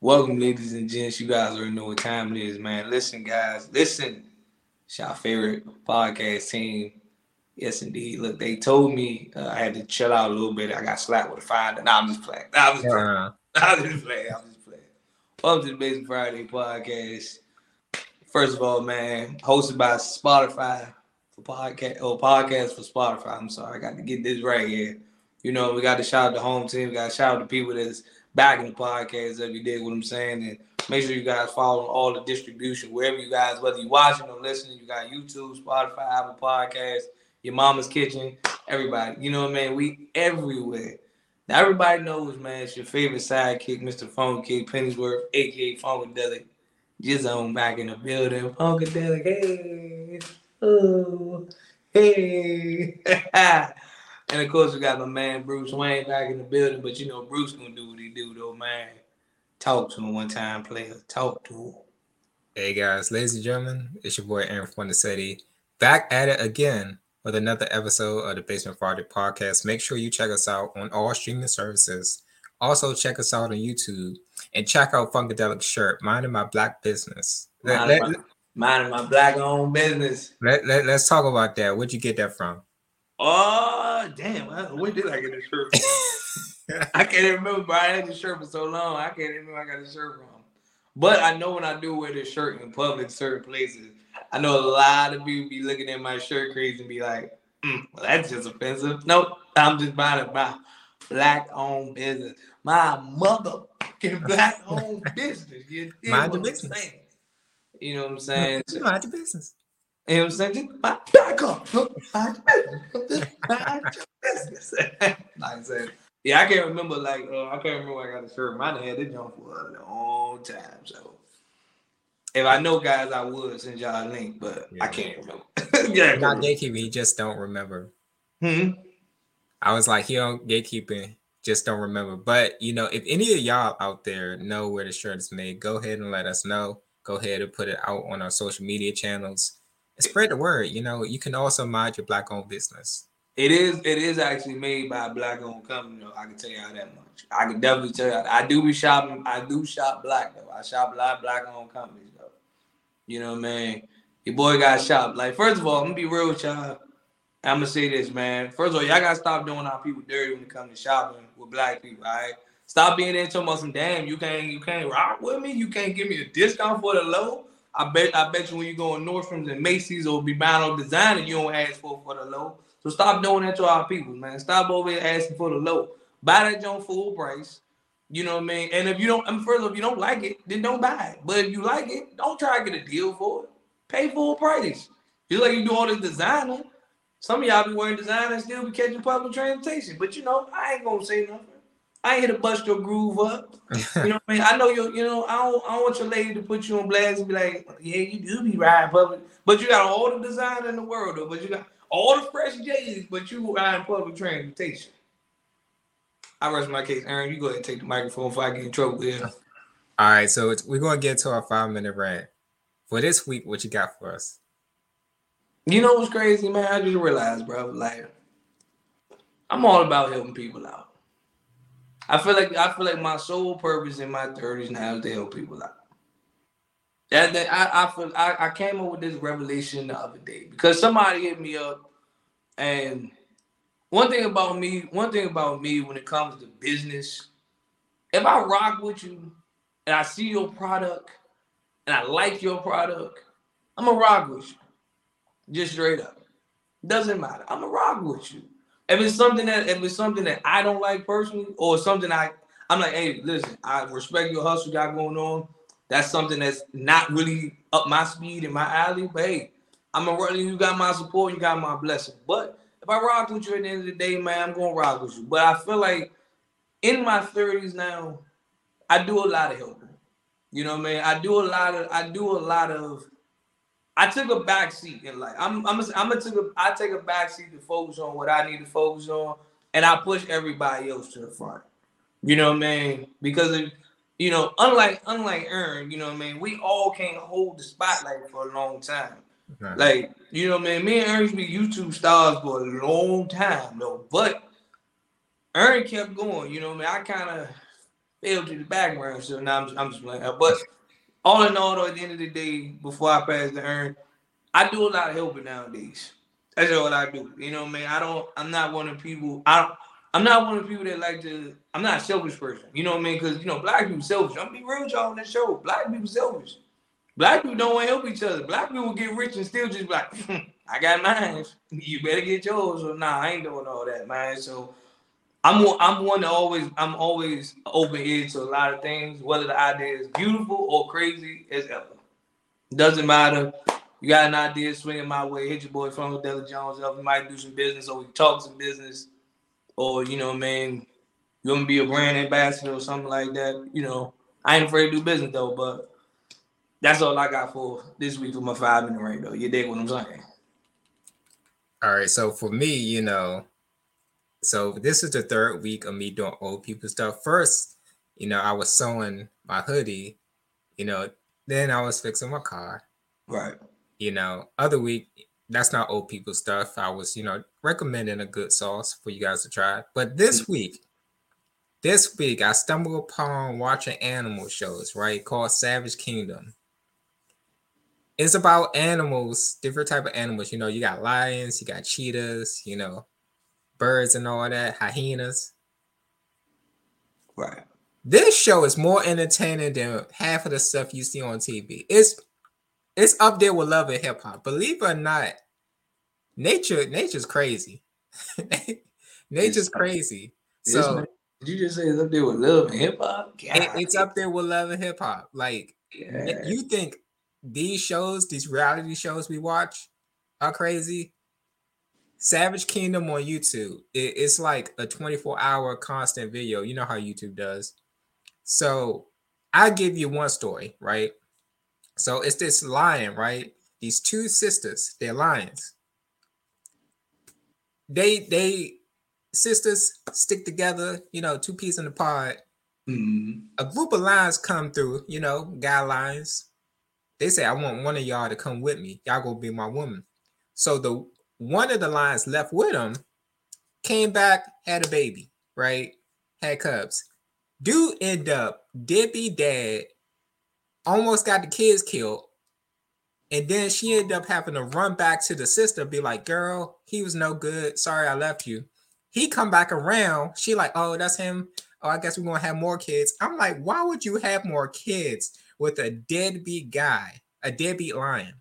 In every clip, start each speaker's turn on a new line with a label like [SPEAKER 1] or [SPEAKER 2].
[SPEAKER 1] Welcome, ladies and gents. You guys already know what time it is, man. Listen, guys, listen. It's our favorite podcast team. Yes, indeed. Look, they told me uh, I had to chill out a little bit. I got slapped with a fine. Nah, I'm just playing. Nah, I'm just playing.
[SPEAKER 2] Uh,
[SPEAKER 1] I'm just playing. I'm just playing. Welcome to the Basement Friday podcast. First of all, man, hosted by Spotify for podcast or podcast for Spotify. I'm sorry, I got to get this right here. You know, we got to shout out the home team. We got to shout out the people that's backing the podcast every day. What I'm saying, and make sure you guys follow all the distribution wherever you guys, whether you're watching or listening. You got YouTube, Spotify, Apple Podcasts, your mama's kitchen, everybody. You know what I mean? We everywhere. Now everybody knows, man. It's your favorite sidekick, Mr. Phone Funkadelic Pennyworth, aka Funkadelic. Jizzone back in the building. Funkadelic, hey, oh, hey. and of course, we got my man Bruce Wayne back in the building. But you know, Bruce gonna do what he do, though, man. Talk to him one time, player. Talk to him.
[SPEAKER 2] hey guys, ladies and gentlemen, it's your boy Aaron Fuentesetti back at it again with another episode of the Basement Friday podcast. Make sure you check us out on all streaming services. Also, check us out on YouTube and check out Funkadelic shirt, minding my black business.
[SPEAKER 1] Minding
[SPEAKER 2] let,
[SPEAKER 1] my, minding my black owned business.
[SPEAKER 2] let, let, us talk about that. Where'd you get that from?
[SPEAKER 1] Oh, damn. When did I get this shirt? I can't even remember. I had this shirt for so long. I can't even remember I got this shirt from. But I know when I do wear this shirt in public, certain places, I know a lot of people be looking at my shirt crazy and be like, mm, well, that's just offensive. Nope, I'm just minding my black owned business. My motherfucking black owned business. You
[SPEAKER 2] Mind your business.
[SPEAKER 1] You know what I'm saying?
[SPEAKER 2] Mind your business.
[SPEAKER 1] You know what I'm saying? Just back, back up. Mind your business. Mind your business. like I said, yeah, I can't remember. Like, uh, I can't remember I got the shirt. Mine had this jump for a long time. So, if I know guys, I would send y'all a link, but I can't remember. yeah,
[SPEAKER 2] Not gatekeeping, he just don't remember.
[SPEAKER 1] hmm?
[SPEAKER 2] I was like, he don't gatekeeping, just don't remember. But you know, if any of y'all out there know where the shirt is made, go ahead and let us know. Go ahead and put it out on our social media channels and spread the word. You know, you can also mind your black owned business.
[SPEAKER 1] It is. It is actually made by a black-owned company. Though I can tell y'all that much. I can definitely tell you. I do be shopping. I do shop black though. I shop a lot of black-owned companies though. You know what I mean? Your boy got shop. Like first of all, I'm gonna be real with y'all. I'm gonna say this, man. First of all, y'all gotta stop doing our people dirty when it comes to shopping with black people. All right. Stop being talking about some damn. You can't. You can't rock with me. You can't give me a discount for the low. I bet. I bet you when you go in Nordstrom's and Macy's or be buying on designer, you don't ask for for the low. So stop doing that to our people, man. Stop over here asking for the low. Buy that joint full price. You know what I mean? And if you don't, I'm first, if you don't like it, then don't buy it. But if you like it, don't try to get a deal for it. Pay full price. Just like you do all this designer. Some of y'all be wearing designer and still be catching public transportation. But you know, I ain't gonna say nothing. I ain't here to bust your groove up. You know what I mean? I know you. You know, I don't. I don't want your lady to put you on blast and be like, "Yeah, you do be riding public," but you got all the design in the world, though. But you got all the fresh J's, but you riding public transportation. I rest my case, Aaron. You go ahead and take the microphone before I get in trouble here.
[SPEAKER 2] All right, so it's, we're gonna get to our five minute rant for this week. What you got for us?
[SPEAKER 1] You know what's crazy, man? I just realized, bro. Like, I'm all about helping people out. I feel like I feel like my sole purpose in my 30s now is to help people out. That, that I, I feel I, I came up with this revelation the other day because somebody hit me up, and one thing about me, one thing about me when it comes to business, if I rock with you and I see your product and I like your product, I'm gonna rock with you. Just straight up. Doesn't matter. I'm gonna rock with you. If it's something that if it's something that I don't like personally, or something I I'm like, hey, listen, I respect your hustle you got going on. That's something that's not really up my speed in my alley. But hey, I'm a running, you got my support, you got my blessing. But if I rock with you at the end of the day, man, I'm gonna rock with you. But I feel like in my 30s now, I do a lot of helping. You know what I mean? I do a lot of I do a lot of I took a back seat in life. I'm I'm a, I'm gonna take a I take a back seat to focus on what I need to focus on, and I push everybody else to the front. You know what I mean? Because of, you know, unlike unlike Aaron, you know what I mean. We all can't hold the spotlight for a long time.
[SPEAKER 2] Right.
[SPEAKER 1] Like you know, what I mean. Me and Aaron used to be YouTube stars for a long time though, but Aaron kept going. You know, what I mean. I kind of fell to the background. So now I'm, I'm just playing. But all in all, though, at the end of the day, before I pass the urn, I do a lot of helping nowadays. That's all I do. You know what I don't. I'm not one of people. I don't. I'm not one of the people that like to. I'm not a selfish person. You know what I mean? Because you know, black people selfish. I'm be real with y'all on this show. Black people selfish. Black people don't want to help each other. Black people get rich and still just like, I got mine. You better get yours. Or nah, I ain't doing all that, man. So I'm I'm one to always I'm always open ear to a lot of things, whether the idea is beautiful or crazy as ever. Doesn't matter. You got an idea, swing it my way. Hit your boy from Della Jones up. We might do some business, or we talk some business, or you know, man, you're gonna be a brand ambassador or something like that. You know, I ain't afraid to do business though, but that's all I got for this week for my five minute ring though. You dig what I'm saying?
[SPEAKER 2] All right. So for me, you know, so this is the third week of me doing old people stuff. First, you know, I was sewing my hoodie, you know, then I was fixing my car.
[SPEAKER 1] Right.
[SPEAKER 2] You know, other week, that's not old people stuff. I was, you know, recommending a good sauce for you guys to try. But this mm. week, this week I stumbled upon watching animal shows, right? Called Savage Kingdom. It's about animals, different type of animals. You know, you got lions, you got cheetahs, you know, birds and all that, hyenas.
[SPEAKER 1] Right.
[SPEAKER 2] This show is more entertaining than half of the stuff you see on TV. It's it's up there with love and hip hop. Believe it or not, nature nature's crazy. nature's crazy. So
[SPEAKER 1] did you just say it's up there with love and hip hop?
[SPEAKER 2] It, it's up there with love and hip hop. Like yeah. you think these shows, these reality shows we watch, are crazy. Savage Kingdom on YouTube. It, it's like a 24 hour constant video. You know how YouTube does. So I give you one story, right? So it's this lion, right? These two sisters, they're lions. They they sisters stick together, you know, two peas in the pod. Mm-hmm. A group of lions come through, you know, guy lions. They say, I want one of y'all to come with me. Y'all gonna be my woman. So the one of the lions left with him came back, had a baby, right? Had cubs. Dude end up did deadbeat dad, almost got the kids killed. And then she ended up having to run back to the sister, be like, girl, he was no good. Sorry I left you. He come back around. She like, oh, that's him. Oh, I guess we're gonna have more kids. I'm like, why would you have more kids with a deadbeat guy, a deadbeat lion?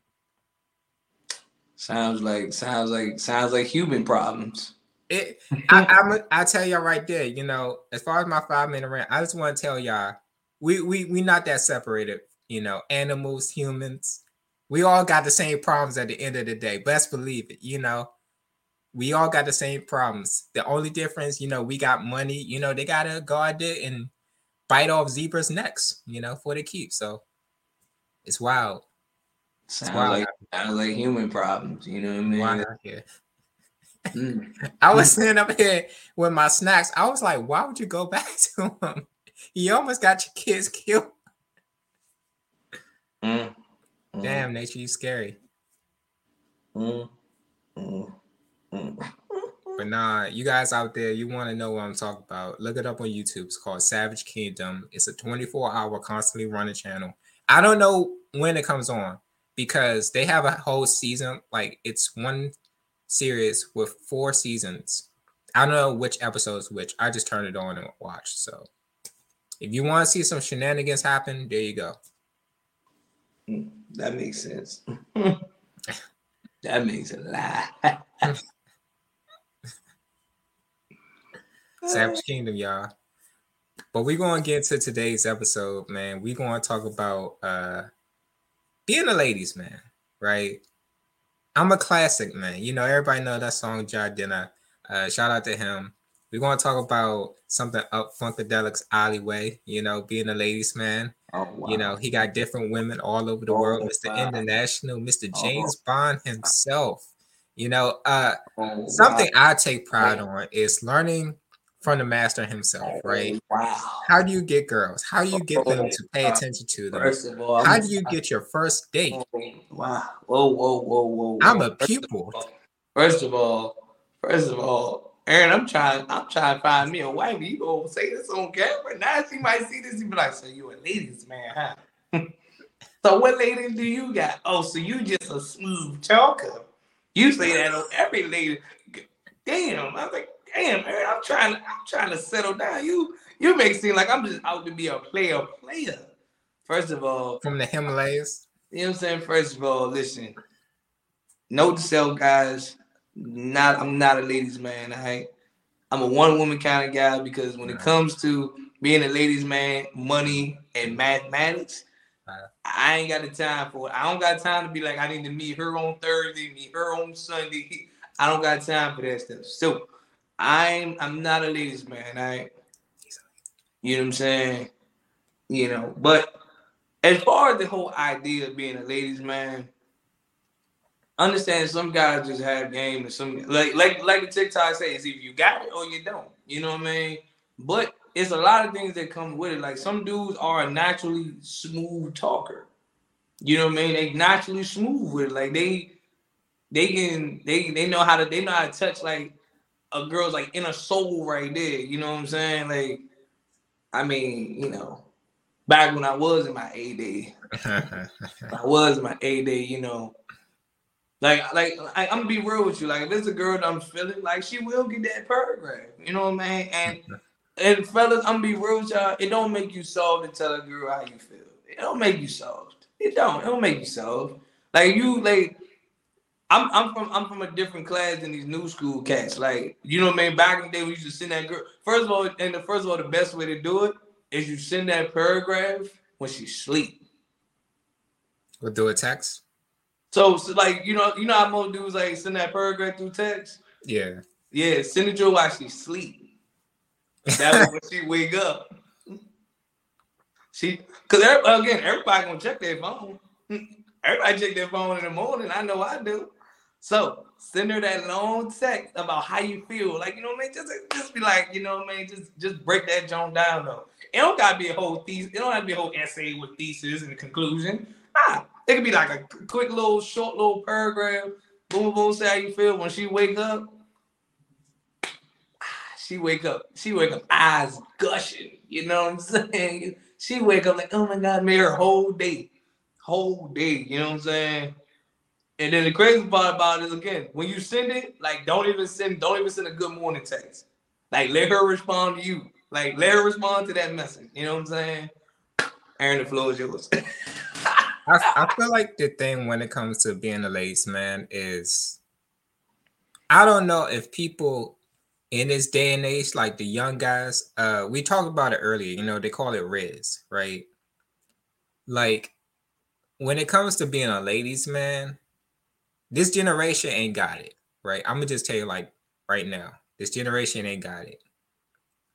[SPEAKER 1] Sounds like sounds like sounds like human problems.
[SPEAKER 2] It I, I'm I tell y'all right there, you know, as far as my five minute rant, I just want to tell y'all, we we we not that separated, you know, animals, humans. We all got the same problems at the end of the day. Best believe it, you know. We all got the same problems. The only difference, you know, we got money, you know, they gotta guard it and bite off zebras' necks, you know, for the keep. So it's wild.
[SPEAKER 1] Sounds like sounds like human problems. You know what I mean? Why not here?
[SPEAKER 2] Mm. I was sitting up here with my snacks. I was like, why would you go back to him? You almost got your kids killed. Mm. Mm. Damn, nature, you scary. Mm. mm. But nah, you guys out there, you want to know what I'm talking about. Look it up on YouTube. It's called Savage Kingdom. It's a 24 hour, constantly running channel. I don't know when it comes on because they have a whole season. Like it's one series with four seasons. I don't know which episodes which. I just turned it on and watched. So if you want to see some shenanigans happen, there you go.
[SPEAKER 1] Hmm, that makes sense. that makes a lot.
[SPEAKER 2] Savage Kingdom, y'all. But we're going to get to today's episode, man. We're going to talk about uh being a ladies man, right? I'm a classic man. You know, everybody know that song Jidenna. Uh, shout out to him. We're gonna talk about something up Funkadelic's alleyway, you know, being a ladies man. Oh, wow. You know, he got different women all over the oh, world. Mr. Wow. International, Mr. Oh, James oh. Bond himself. You know, uh oh, something. I take pride on is learning from the master himself, oh, right? Wow. How do you get girls? How do you get them to pay attention to them? First of all, how do you get your first date?
[SPEAKER 1] Wow. Whoa, whoa, whoa, whoa.
[SPEAKER 2] I'm a pupil.
[SPEAKER 1] First of all, first of all, Aaron, I'm trying, I'm trying to find me a wife. You gonna say this on camera? Now she might see this and be like, "So you a ladies man, huh?" so what ladies do you got? Oh, so you just a smooth talker? You say that on every lady. Damn, I was like, damn, man, I'm trying, I'm trying to settle down. You, you make it seem like I'm just out to be a player, player. First of all,
[SPEAKER 2] from the Himalayas.
[SPEAKER 1] You know what I'm saying? First of all, listen. Note to self, guys. Not I'm not a ladies' man. I I'm a one woman kind of guy because when it comes to being a ladies' man, money and mathematics, I ain't got the time for it. I don't got time to be like I need to meet her on Thursday, meet her on Sunday. I don't got time for that stuff. So I'm I'm not a ladies' man. I you know what I'm saying? You know, but as far as the whole idea of being a ladies' man, understand some guys just have game and some like like like the TikTok says, if you got it or you don't. You know what I mean? But it's a lot of things that come with it. Like some dudes are a naturally smooth talker. You know what I mean? They naturally smooth with it. Like they they can they they know how to they know how to touch like a girl's like inner soul right there. You know what I'm saying? Like, I mean, you know, back when I was in my A day, I was my A day, you know, like, like I, am gonna be real with you. Like, if it's a girl that I'm feeling, like she will get that paragraph. You know what I mean? And and fellas, I'm gonna be real with y'all. It don't make you soft to tell a girl how you feel. It don't make you soft. It don't. It don't make you soft. Like you, like I'm I'm from I'm from a different class than these new school cats. Like you know what I mean? Back in the day, we used to send that girl. First of all, and the first of all, the best way to do it is you send that paragraph when she sleep.
[SPEAKER 2] We'll do a text.
[SPEAKER 1] So, so like you know, you know how most dudes like send that paragraph through text.
[SPEAKER 2] Yeah.
[SPEAKER 1] Yeah, send it to her while she sleep. That when she wake up. She, cause again, everybody gonna check their phone. Everybody check their phone in the morning. I know I do. So send her that long text about how you feel. Like, you know what I mean? Just, just be like, you know what I mean? Just just break that joint down though. It don't gotta be a whole thesis, it don't have to be a whole essay with thesis and conclusion. Nah, it could be like a quick little short little paragraph. Boom, boom, say how you feel when she wake up. She wake up, she wake up, eyes gushing. You know what I'm saying? She wake up like, oh my God, made her whole day. Whole day. You know what I'm saying? And then the crazy part about it is again, when you send it, like don't even send, don't even send a good morning text. Like let her respond to you. Like let her respond to that message. You know what I'm saying? Aaron, the floor is yours.
[SPEAKER 2] I, I feel like the thing when it comes to being a ladies man is I don't know if people in this day and age, like the young guys, uh, we talked about it earlier, you know, they call it rizz, right? Like when it comes to being a ladies man, this generation ain't got it, right? I'm gonna just tell you like right now, this generation ain't got it.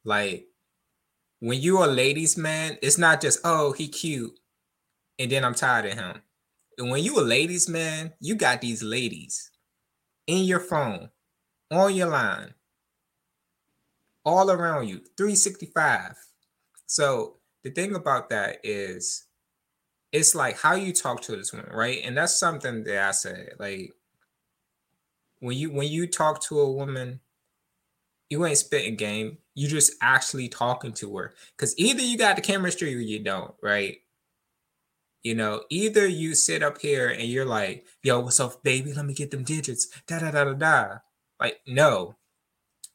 [SPEAKER 2] Like when you a ladies man, it's not just oh he cute and then I'm tired of him. And when you a ladies man, you got these ladies in your phone, on your line, all around you, 365. So the thing about that is it's like how you talk to this woman, right? And that's something that I said. Like when you when you talk to a woman, you ain't spitting game. You just actually talking to her. Cause either you got the chemistry or you don't, right? You know, either you sit up here and you're like, yo, what's up, baby? Let me get them digits. Da da da da da. Like, no.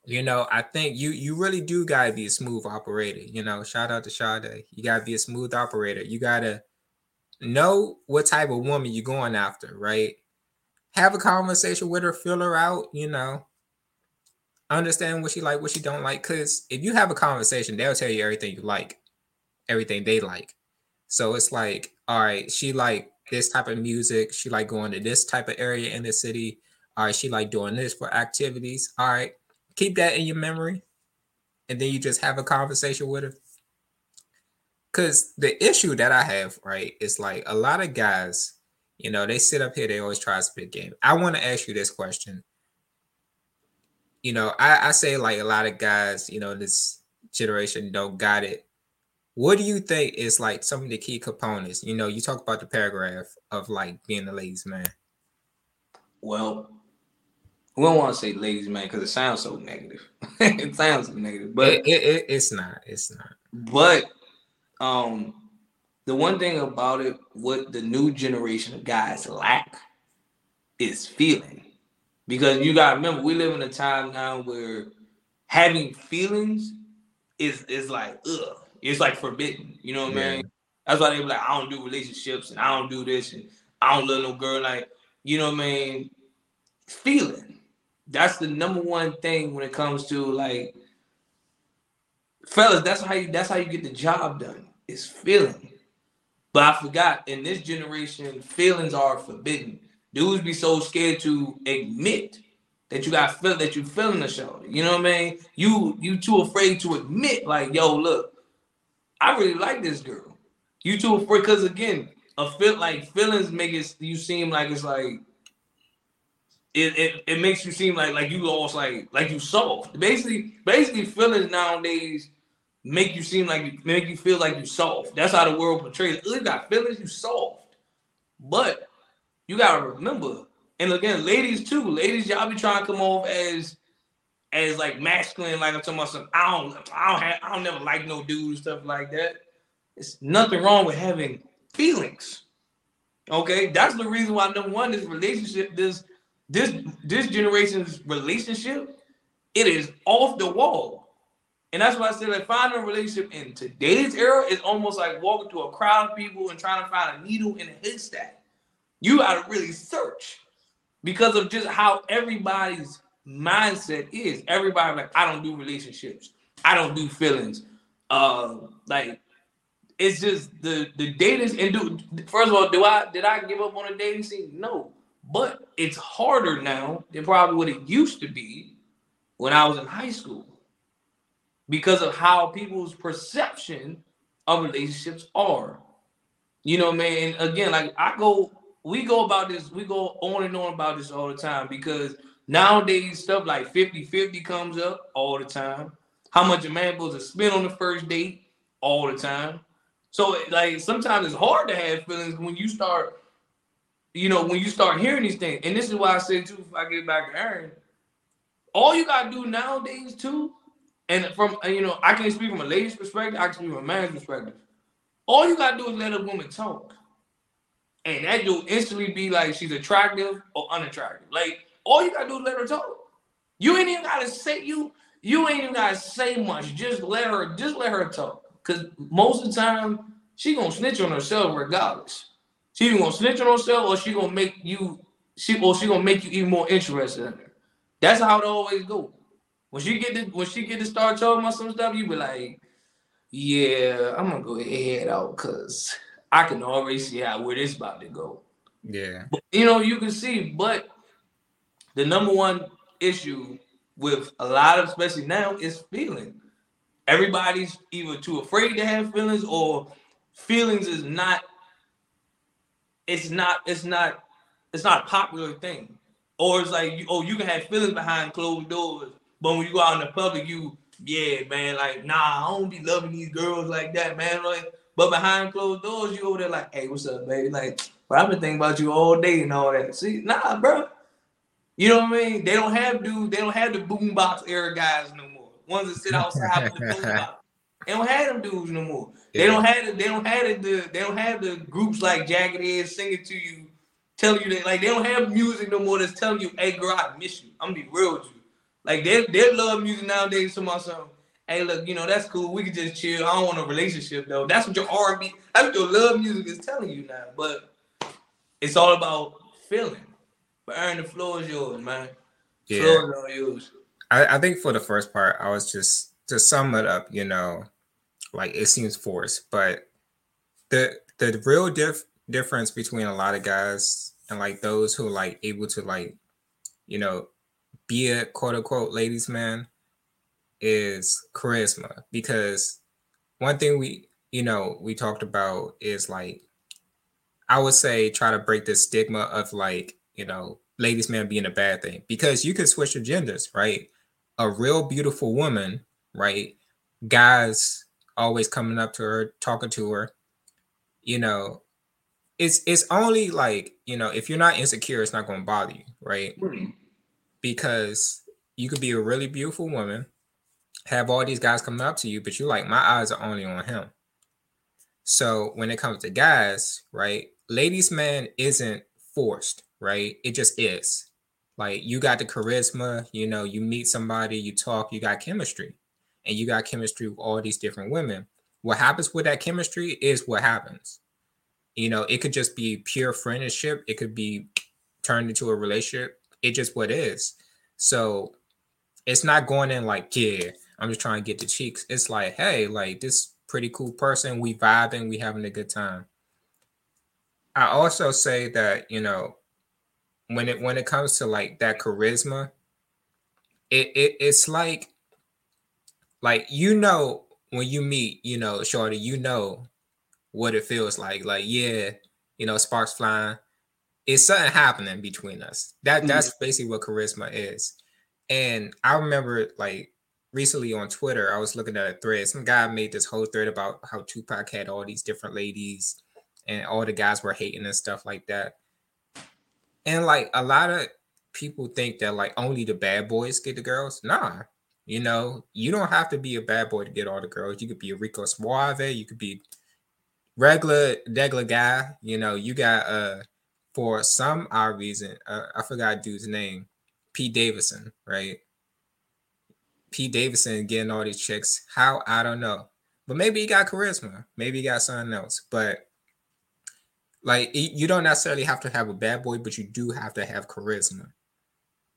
[SPEAKER 2] You know, I think you you really do gotta be a smooth operator. You know, shout out to Sade. You gotta be a smooth operator. You gotta know what type of woman you're going after, right? Have a conversation with her, fill her out, you know. Understand what she like, what she don't like. Cause if you have a conversation, they'll tell you everything you like, everything they like. So it's like, all right, she like this type of music. She like going to this type of area in the city. All right, she like doing this for activities. All right, keep that in your memory, and then you just have a conversation with her. Cause the issue that I have, right, is like a lot of guys, you know, they sit up here, they always try to spit game. I want to ask you this question. You know, I, I say like a lot of guys, you know, this generation don't got it what do you think is like some of the key components? You know, you talk about the paragraph of like being a ladies' man.
[SPEAKER 1] Well, we don't want to say ladies man because it sounds so negative. it sounds negative, but
[SPEAKER 2] it, it, it, it's not. It's not.
[SPEAKER 1] But um, the one thing about it, what the new generation of guys lack is feeling. Because you gotta remember, we live in a time now where having feelings is is like ugh, it's like forbidden. You know what yeah. I mean? That's why they be like, I don't do relationships and I don't do this and I don't love no girl. Like, you know what I mean? Feeling. That's the number one thing when it comes to like fellas, that's how you that's how you get the job done. It's feeling. But I forgot in this generation, feelings are forbidden. Dudes be so scared to admit that you got feel that you feeling the show. You know what I mean? You you too afraid to admit, like, yo, look, I really like this girl. You too afraid because again, a feel like feelings make it you seem like it's like it, it, it makes you seem like like you lost like like you soft. Basically, basically feelings nowadays make you seem like you make you feel like you soft. That's how the world portrays. You got feelings, you soft. But you gotta remember, and again, ladies too, ladies, y'all be trying to come off as as like masculine, like I'm talking about some. I don't, I don't have, I don't never like no dude stuff like that. It's nothing wrong with having feelings. Okay, that's the reason why number one, this relationship, this this this generation's relationship, it is off the wall. And that's why I said like finding a relationship in today's era is almost like walking to a crowd of people and trying to find a needle in a haystack. You gotta really search because of just how everybody's mindset is. Everybody like, I don't do relationships, I don't do feelings. Uh like it's just the the dating and do first of all, do I did I give up on a dating scene? No. But it's harder now than probably what it used to be when I was in high school because of how people's perception of relationships are. You know, man. And again, like I go, we go about this, we go on and on about this all the time because nowadays stuff like 50-50 comes up all the time. How much a man supposed to spend on the first date all the time. So like sometimes it's hard to have feelings when you start, you know, when you start hearing these things. And this is why I say too, if I get back to Aaron, all you gotta do nowadays too and from you know, I can't speak from a lady's perspective, I can speak from a man's perspective. All you gotta do is let a woman talk. And that dude instantly be like she's attractive or unattractive. Like all you gotta do is let her talk. You ain't even gotta say you you ain't even gotta say much. Just let her just let her talk. Cause most of the time she gonna snitch on herself regardless. She gonna snitch on herself or she gonna make you she or she gonna make you even more interested in her. That's how it always goes. When she get to when she get to start talking about some stuff, you be like, yeah, I'm gonna go ahead out because I can already see how where this about to go.
[SPEAKER 2] Yeah.
[SPEAKER 1] But, you know, you can see, but the number one issue with a lot of especially now is feeling. Everybody's either too afraid to have feelings or feelings is not it's not it's not it's not a popular thing. Or it's like oh you can have feelings behind closed doors but when you go out in the public, you yeah, man, like nah, I don't be loving these girls like that, man. Like, but behind closed doors, you over there like, hey, what's up, baby? Like, but I've been thinking about you all day and all that. See, nah, bro. You know what I mean? They don't have dudes. They don't have the boombox era guys no more. Ones that sit outside with the boombox. They don't have them dudes no more. Yeah. They don't have the, they don't have the they don't have the groups like Jagged Edge singing to you, telling you that like they don't have music no more that's telling you, hey girl, I miss you. I'm gonna be real with you. Like they they love music nowadays. To myself, hey, look, you know that's cool. We can just chill. I don't want a relationship though. That's what your R&B, that's what your love music is telling you now. But it's all about feeling. But Aaron, the floor is yours, man. Yeah. Floor is all yours.
[SPEAKER 2] I, I think for the first part, I was just to sum it up. You know, like it seems forced, but the the real diff, difference between a lot of guys and like those who are like able to like you know be a quote unquote ladies man is charisma. Because one thing we you know we talked about is like i would say try to break the stigma of like you know ladies man being a bad thing. Because you could switch genders right? A real beautiful woman right? Guys always coming up to her talking to her you know it's it's only like you know if you're not insecure it's not going to bother you right? Mm-hmm because you could be a really beautiful woman, have all these guys coming up to you, but you're like, my eyes are only on him. So when it comes to guys, right, ladies' man isn't forced, right? It just is. Like you got the charisma, you know, you meet somebody, you talk, you got chemistry, and you got chemistry with all these different women. What happens with that chemistry is what happens. You know, it could just be pure friendship, it could be turned into a relationship. It just what is. So it's not going in like, yeah, I'm just trying to get the cheeks. It's like, hey, like this pretty cool person, we vibing, we having a good time. I also say that, you know, when it when it comes to like that charisma, it, it it's like like you know when you meet, you know, Shorty, you know what it feels like. Like, yeah, you know, sparks flying. It's something happening between us. That mm-hmm. that's basically what charisma is. And I remember like recently on Twitter, I was looking at a thread. Some guy made this whole thread about how Tupac had all these different ladies and all the guys were hating and stuff like that. And like a lot of people think that like only the bad boys get the girls. Nah, you know, you don't have to be a bad boy to get all the girls. You could be a Rico Suave, you could be regular, regular guy. You know, you got uh for some odd reason, uh, I forgot dude's name, Pete Davidson, right? Pete Davidson getting all these chicks. How I don't know, but maybe he got charisma. Maybe he got something else. But like you don't necessarily have to have a bad boy, but you do have to have charisma.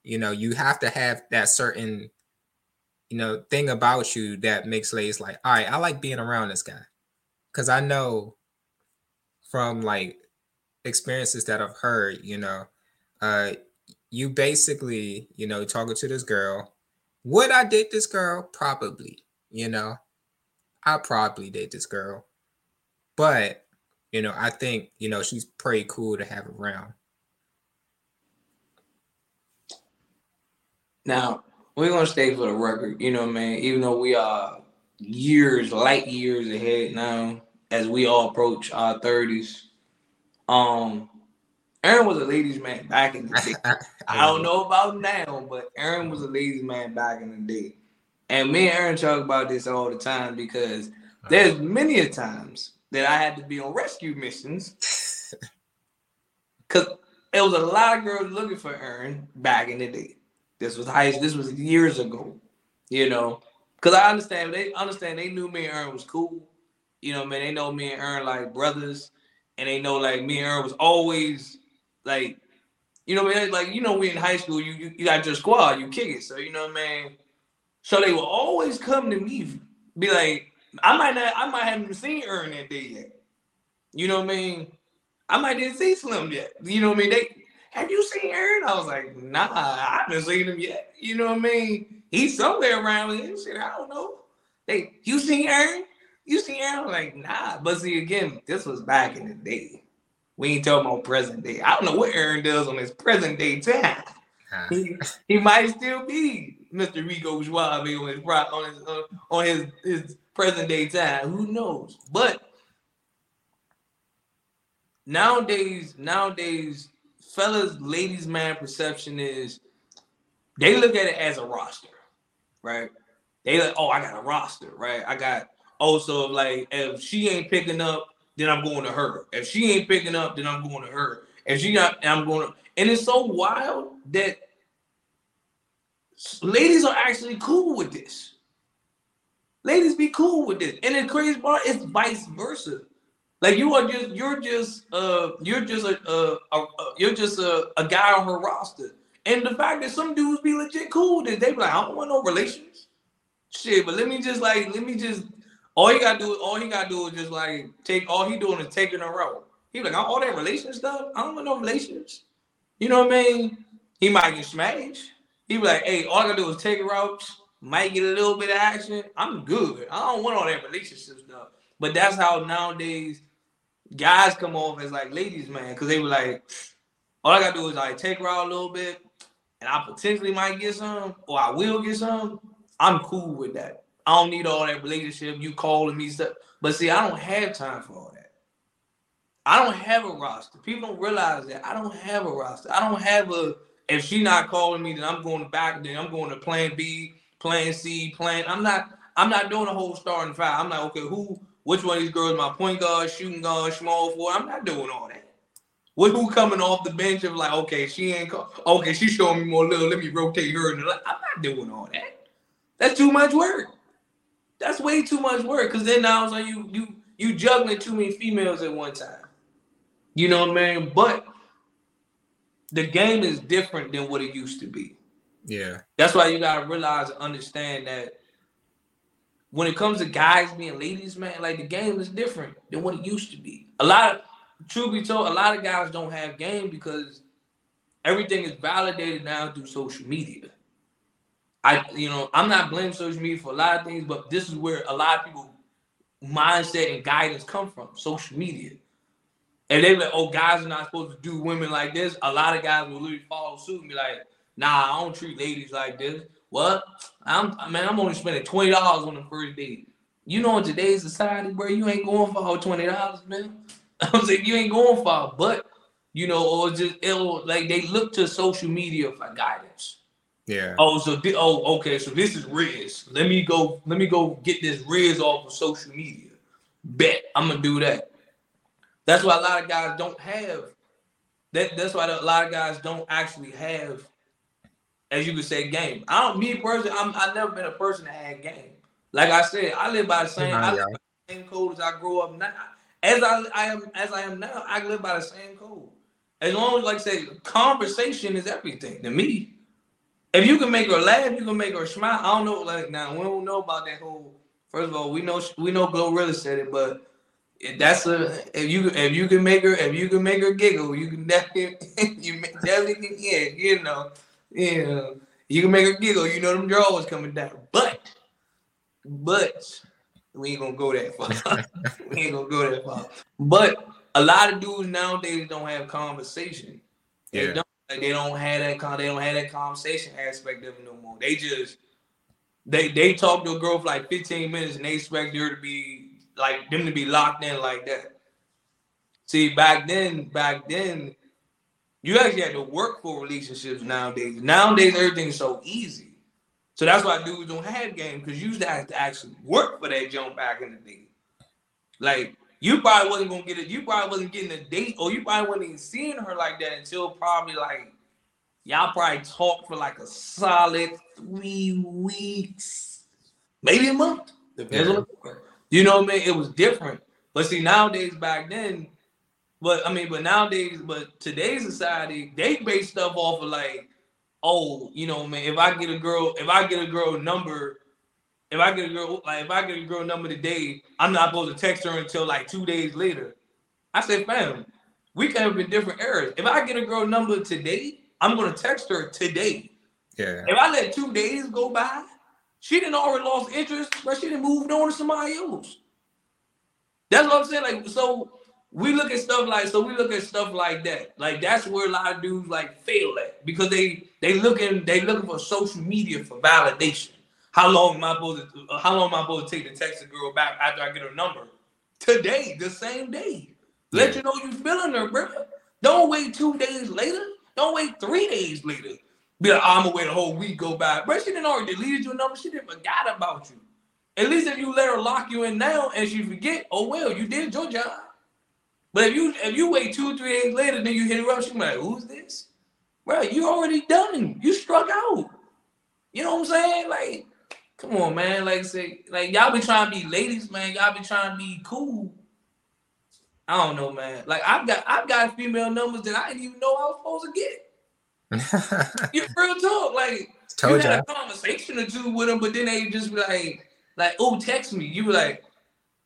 [SPEAKER 2] You know, you have to have that certain, you know, thing about you that makes ladies like, all right, I like being around this guy. Cause I know from like experiences that I've heard, you know, uh, you basically, you know, talking to this girl. Would I date this girl? Probably, you know. I probably date this girl. But you know, I think, you know, she's pretty cool to have around.
[SPEAKER 1] Now, we're gonna stay for the record, you know, man, even though we are years, light years ahead now, as we all approach our 30s. Um, Aaron was a ladies' man back in the day. I don't know about now, but Aaron was a ladies' man back in the day. And me and Aaron talk about this all the time because there's many a times that I had to be on rescue missions because it was a lot of girls looking for Aaron back in the day. This was high. This was years ago, you know. Because I understand they understand they knew me and Aaron was cool. You know, man, they know me and Aaron like brothers, and they know like me and Aaron was always like, you know, man, like you know, we in high school, you you, you got your squad, you kick it. So you know, man. So they will always come to me, be like, I might not, I might haven't seen Aaron that day yet. You know what I mean? I might didn't see Slim yet. You know what I mean? They have you seen Aaron? I was like, nah, I haven't seen him yet. You know what I mean? He's somewhere around here. Shit, I don't know. They, you seen Aaron? You seen Aaron? I'm like, nah. But see, again, this was back in the day. We ain't talking about present day. I don't know what Aaron does on his present day time. He, he might still be Mr. Rico Suave on his on his uh, on his his present day time. Who knows? But nowadays, nowadays, fellas, ladies, man, perception is they look at it as a roster, right? They like, oh, I got a roster, right? I got also oh, like if she ain't picking up, then I'm going to her. If she ain't picking up, then I'm going to her. If she not, I'm going to. And it's so wild that ladies are actually cool with this. Ladies be cool with this. And the crazy part is vice versa. Like you are just you're just uh you're just a, a, a, a you're just a, a guy on her roster. And the fact that some dudes be legit cool with it, they be like, I don't want no relations. Shit, but let me just like let me just all he gotta do all he gotta do is just like take all he doing is taking a row. He like all that relation stuff. I don't want no relations. You know what I mean? He might get smashed. He be like, hey, all I gotta do is take route might get a little bit of action. I'm good. I don't want all that relationship stuff. But that's how nowadays guys come off as like ladies, man, because they were like, all I gotta do is like take her out a little bit, and I potentially might get some, or I will get some. I'm cool with that. I don't need all that relationship. You calling me stuff, but see, I don't have time for all that. I don't have a roster. People don't realize that I don't have a roster. I don't have a if she not calling me, then I'm going back. Then I'm going to Plan B, Plan C, Plan. I'm not. I'm not doing a whole starting five. I'm like, okay, who? Which one of these girls? My point guard, shooting guard, small four. I'm not doing all that. What who coming off the bench of like, okay, she ain't. Call, okay, she showing me more little. Let me rotate her. The, I'm not doing all that. That's too much work. That's way too much work. Cause then now it's like you you you juggling too many females at one time. You know what I mean? But the game is different than what it used to be.
[SPEAKER 2] Yeah.
[SPEAKER 1] That's why you gotta realize and understand that when it comes to guys being ladies, man, like the game is different than what it used to be. A lot of truth be told, a lot of guys don't have game because everything is validated now through social media. I, you know, I'm not blaming social media for a lot of things, but this is where a lot of people mindset and guidance come from social media. And they like, oh, guys are not supposed to do women like this. A lot of guys will literally follow suit and be like, nah, I don't treat ladies like this. What? I'm man, I'm only spending twenty dollars on the first date. You know, in today's society, bro, you ain't going for twenty dollars, man. I'm saying you ain't going far, but you know, or just it'll like they look to social media for guidance.
[SPEAKER 2] Yeah.
[SPEAKER 1] Oh, so th- oh, okay. So this is rizz. Let me go. Let me go get this rizz off of social media. Bet I'm gonna do that. That's why a lot of guys don't have. That that's why a lot of guys don't actually have, as you could say, game. I don't. Me personally, I'm. I've never been a person that had game. Like I said, I live by the same. I live by the same code as I grow up now. As I, I am as I am now, I live by the same code. As long as, like I say, conversation is everything to me. If you can make her laugh, you can make her smile. I don't know, like now we don't know about that whole. First of all, we know we know Glorilla said it, but if that's a if you if you can make her if you can make her giggle, you can definitely you definitely can yeah you know yeah you can make her giggle. You know them drawers coming down, but but we ain't gonna go that far. we ain't gonna go that far. But a lot of dudes nowadays don't have conversation. They
[SPEAKER 2] Yeah.
[SPEAKER 1] don't like, they don't have that con they don't have that conversation aspect of it no more. They just they they talk to a girl for like 15 minutes and they expect her to be like them to be locked in like that. See, back then, back then, you actually had to work for relationships nowadays. Nowadays, everything's so easy. So that's why dudes don't have game because you used to have to actually work for that jump back in the day. Like you probably wasn't gonna get it. You probably wasn't getting a date, or you probably wasn't even seeing her like that until probably like y'all probably talked for like a solid three weeks, maybe a month. Depends on the you know what I mean? It was different. But see, nowadays back then, but I mean, but nowadays, but today's society, they base stuff off of like, oh, you know, man, if I get a girl, if I get a girl number, if I get a girl, like if I get a girl number today, I'm not supposed to text her until like two days later. I said, fam, we came up in different eras. If I get a girl number today, I'm gonna text her today.
[SPEAKER 2] Yeah.
[SPEAKER 1] If I let two days go by, she didn't already lost interest, but she didn't moved on to somebody else. That's what I'm saying. Like, so we look at stuff like, so we look at stuff like that. Like that's where a lot of dudes like fail at because they they looking they looking for social media for validation. How long am I supposed to? How long am I supposed to take to text a girl back after I get her number? Today, the same day. Let
[SPEAKER 2] Yeah.
[SPEAKER 1] you know you feeling her, bro. Don't wait two days later. Don't wait three days later. Be like, I'm gonna wait a whole week go by. Bro, she didn't already deleted your number. She didn't forgot about you. At least if you let her lock you in now and she forget, oh well, you did your job. But if you if you wait two three days later, then you hit her up, she be like, who's this? Bro, you already done. You struck out. You know what I'm saying? Like, come on, man. Like, say, like y'all be trying to be ladies, man. Y'all be trying to be cool. I don't know, man. Like I've got I've got female numbers that I didn't even know I was supposed to get. You real talk, like
[SPEAKER 2] Told
[SPEAKER 1] you had a conversation or two with them, but then they just be like, like, oh, text me. You be like,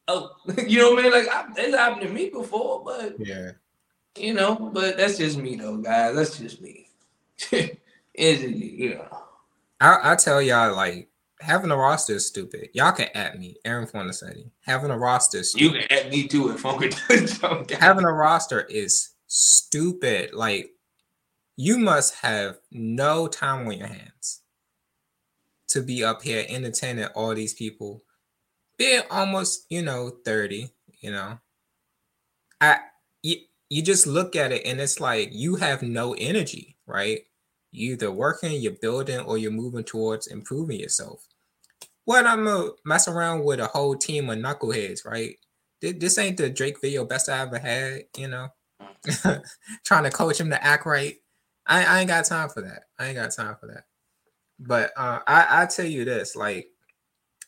[SPEAKER 1] oh, you know what I mean? Like, I, it's happened to me before, but
[SPEAKER 2] Yeah.
[SPEAKER 1] you know, but that's just me though, guys. That's just me. Is it? You know.
[SPEAKER 2] I I tell y'all like having a roster is stupid. Y'all can at me, Aaron Fornasetti. Having a roster is
[SPEAKER 1] You can add me too if I'm gonna do something.
[SPEAKER 2] having a roster is stupid. Like you must have no time on your hands to be up here entertaining all these people, being almost, you know, 30, you know. I you, you just look at it and it's like you have no energy, right? You either working, you're building, or you're moving towards improving yourself. What I'm gonna mess around with a whole team of knuckleheads, right? This ain't the Drake video best I ever had, you know. Trying to coach him to act right. I, I ain't got time for that. I ain't got time for that. But uh, I I tell you this, like,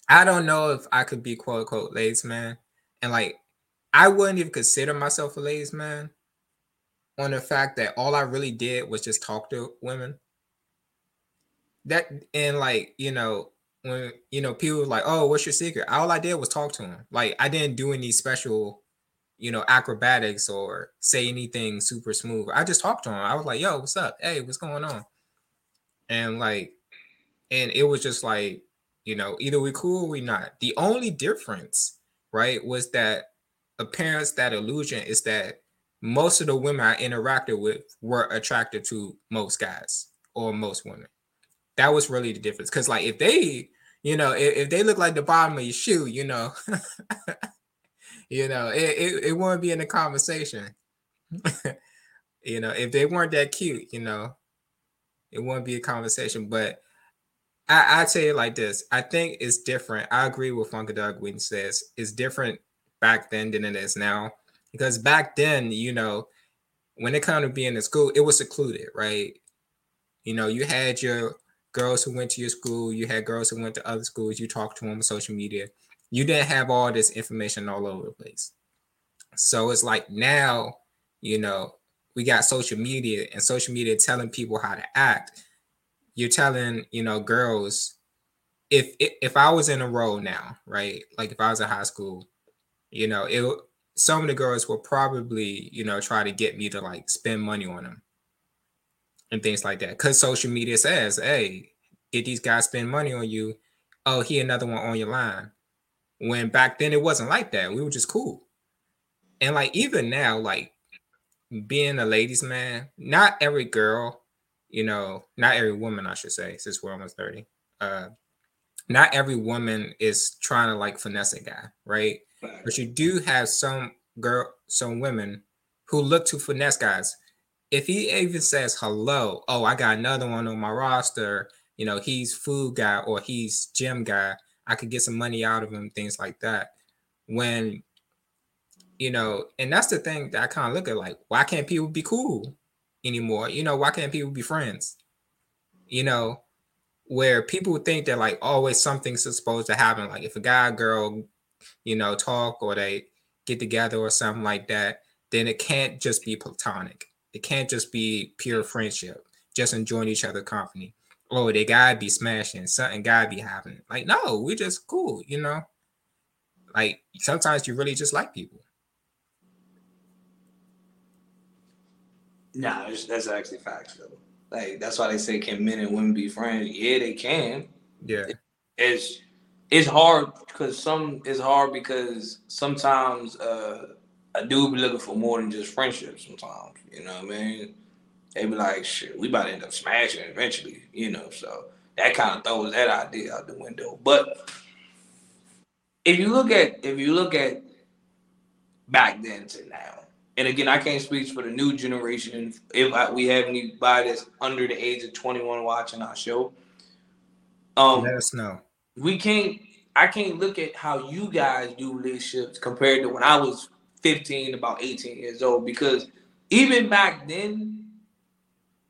[SPEAKER 2] I don't know if I could be quote unquote ladies man, and like, I wouldn't even consider myself a ladies man, on the fact that all I really did was just talk to women. That and like you know when you know people were like, "Oh, what's your secret?" All I did was talk to them. Like I didn't do any special, you know, acrobatics or say anything super smooth. I just talked to them. I was like, "Yo, what's up? Hey, what's going on?" And like, and it was just like, you know, either we cool or we not. The only difference, right, was that appearance that illusion is that most of the women I interacted with were attracted to most guys or most women. That was really the difference. Cause like if they, you know, if, if they look like the bottom of your shoe, you know, you know, it, it, it wouldn't be in the conversation. you know, if they weren't that cute, you know, it wouldn't be a conversation. But I, I tell you like this, I think it's different. I agree with Funky when he says it's different back then than it is now because back then, you know, when it come to being in school, it was secluded, right? You know, you had your girls who went to your school, you had girls who went to other schools, you talked to them on social media. You didn't have all this information all over the place. So it's like now, you know, we got social media and social media telling people how to act. You're telling, you know, girls if if I was in a role now, right? Like if I was in high school, you know, it some of the girls will probably, you know, try to get me to like spend money on them and things like that. Cause social media says, hey, get these guys spend money on you. Oh, he another one on your line. When back then it wasn't like that. We were just cool. And like even now, like being a ladies' man, not every girl, you know, not every woman, I should say, since we're almost 30. Uh not every woman is trying to like finesse a guy, right? But you do have some girl, some women who look to finesse guys. If he even says hello, oh, I got another one on my roster, you know, he's food guy or he's gym guy, I could get some money out of him, things like that. When, you know, and that's the thing that I kind of look at like, why can't people be cool anymore? You know, why can't people be friends? You know, where people think that like always something's supposed to happen. Like if a guy girl you know, talk or they get together or something like that, then it can't just be platonic. It can't just be pure friendship, just enjoying each other company. Oh, they gotta be smashing, something gotta be happening. Like, no, we're just cool, you know. Like sometimes you really just like people.
[SPEAKER 1] Nah, that's actually facts though. Like that's why they say can men and women be friends? Yeah, they can.
[SPEAKER 2] Yeah.
[SPEAKER 1] It's it's hard because some it's hard because sometimes uh, a dude be looking for more than just friendship. Sometimes, you know what I mean? They be like, "Shit, we about to end up smashing eventually," you know. So that kind of throws that idea out the window. But if you look at if you look at back then to now, and again, I can't speak for the new generation. If I, we have anybody that's under the age of twenty one watching our show,
[SPEAKER 2] um, let us know
[SPEAKER 1] we can't I can't look at how you guys do relationships compared to when I was 15, about 18 years old, because even back then,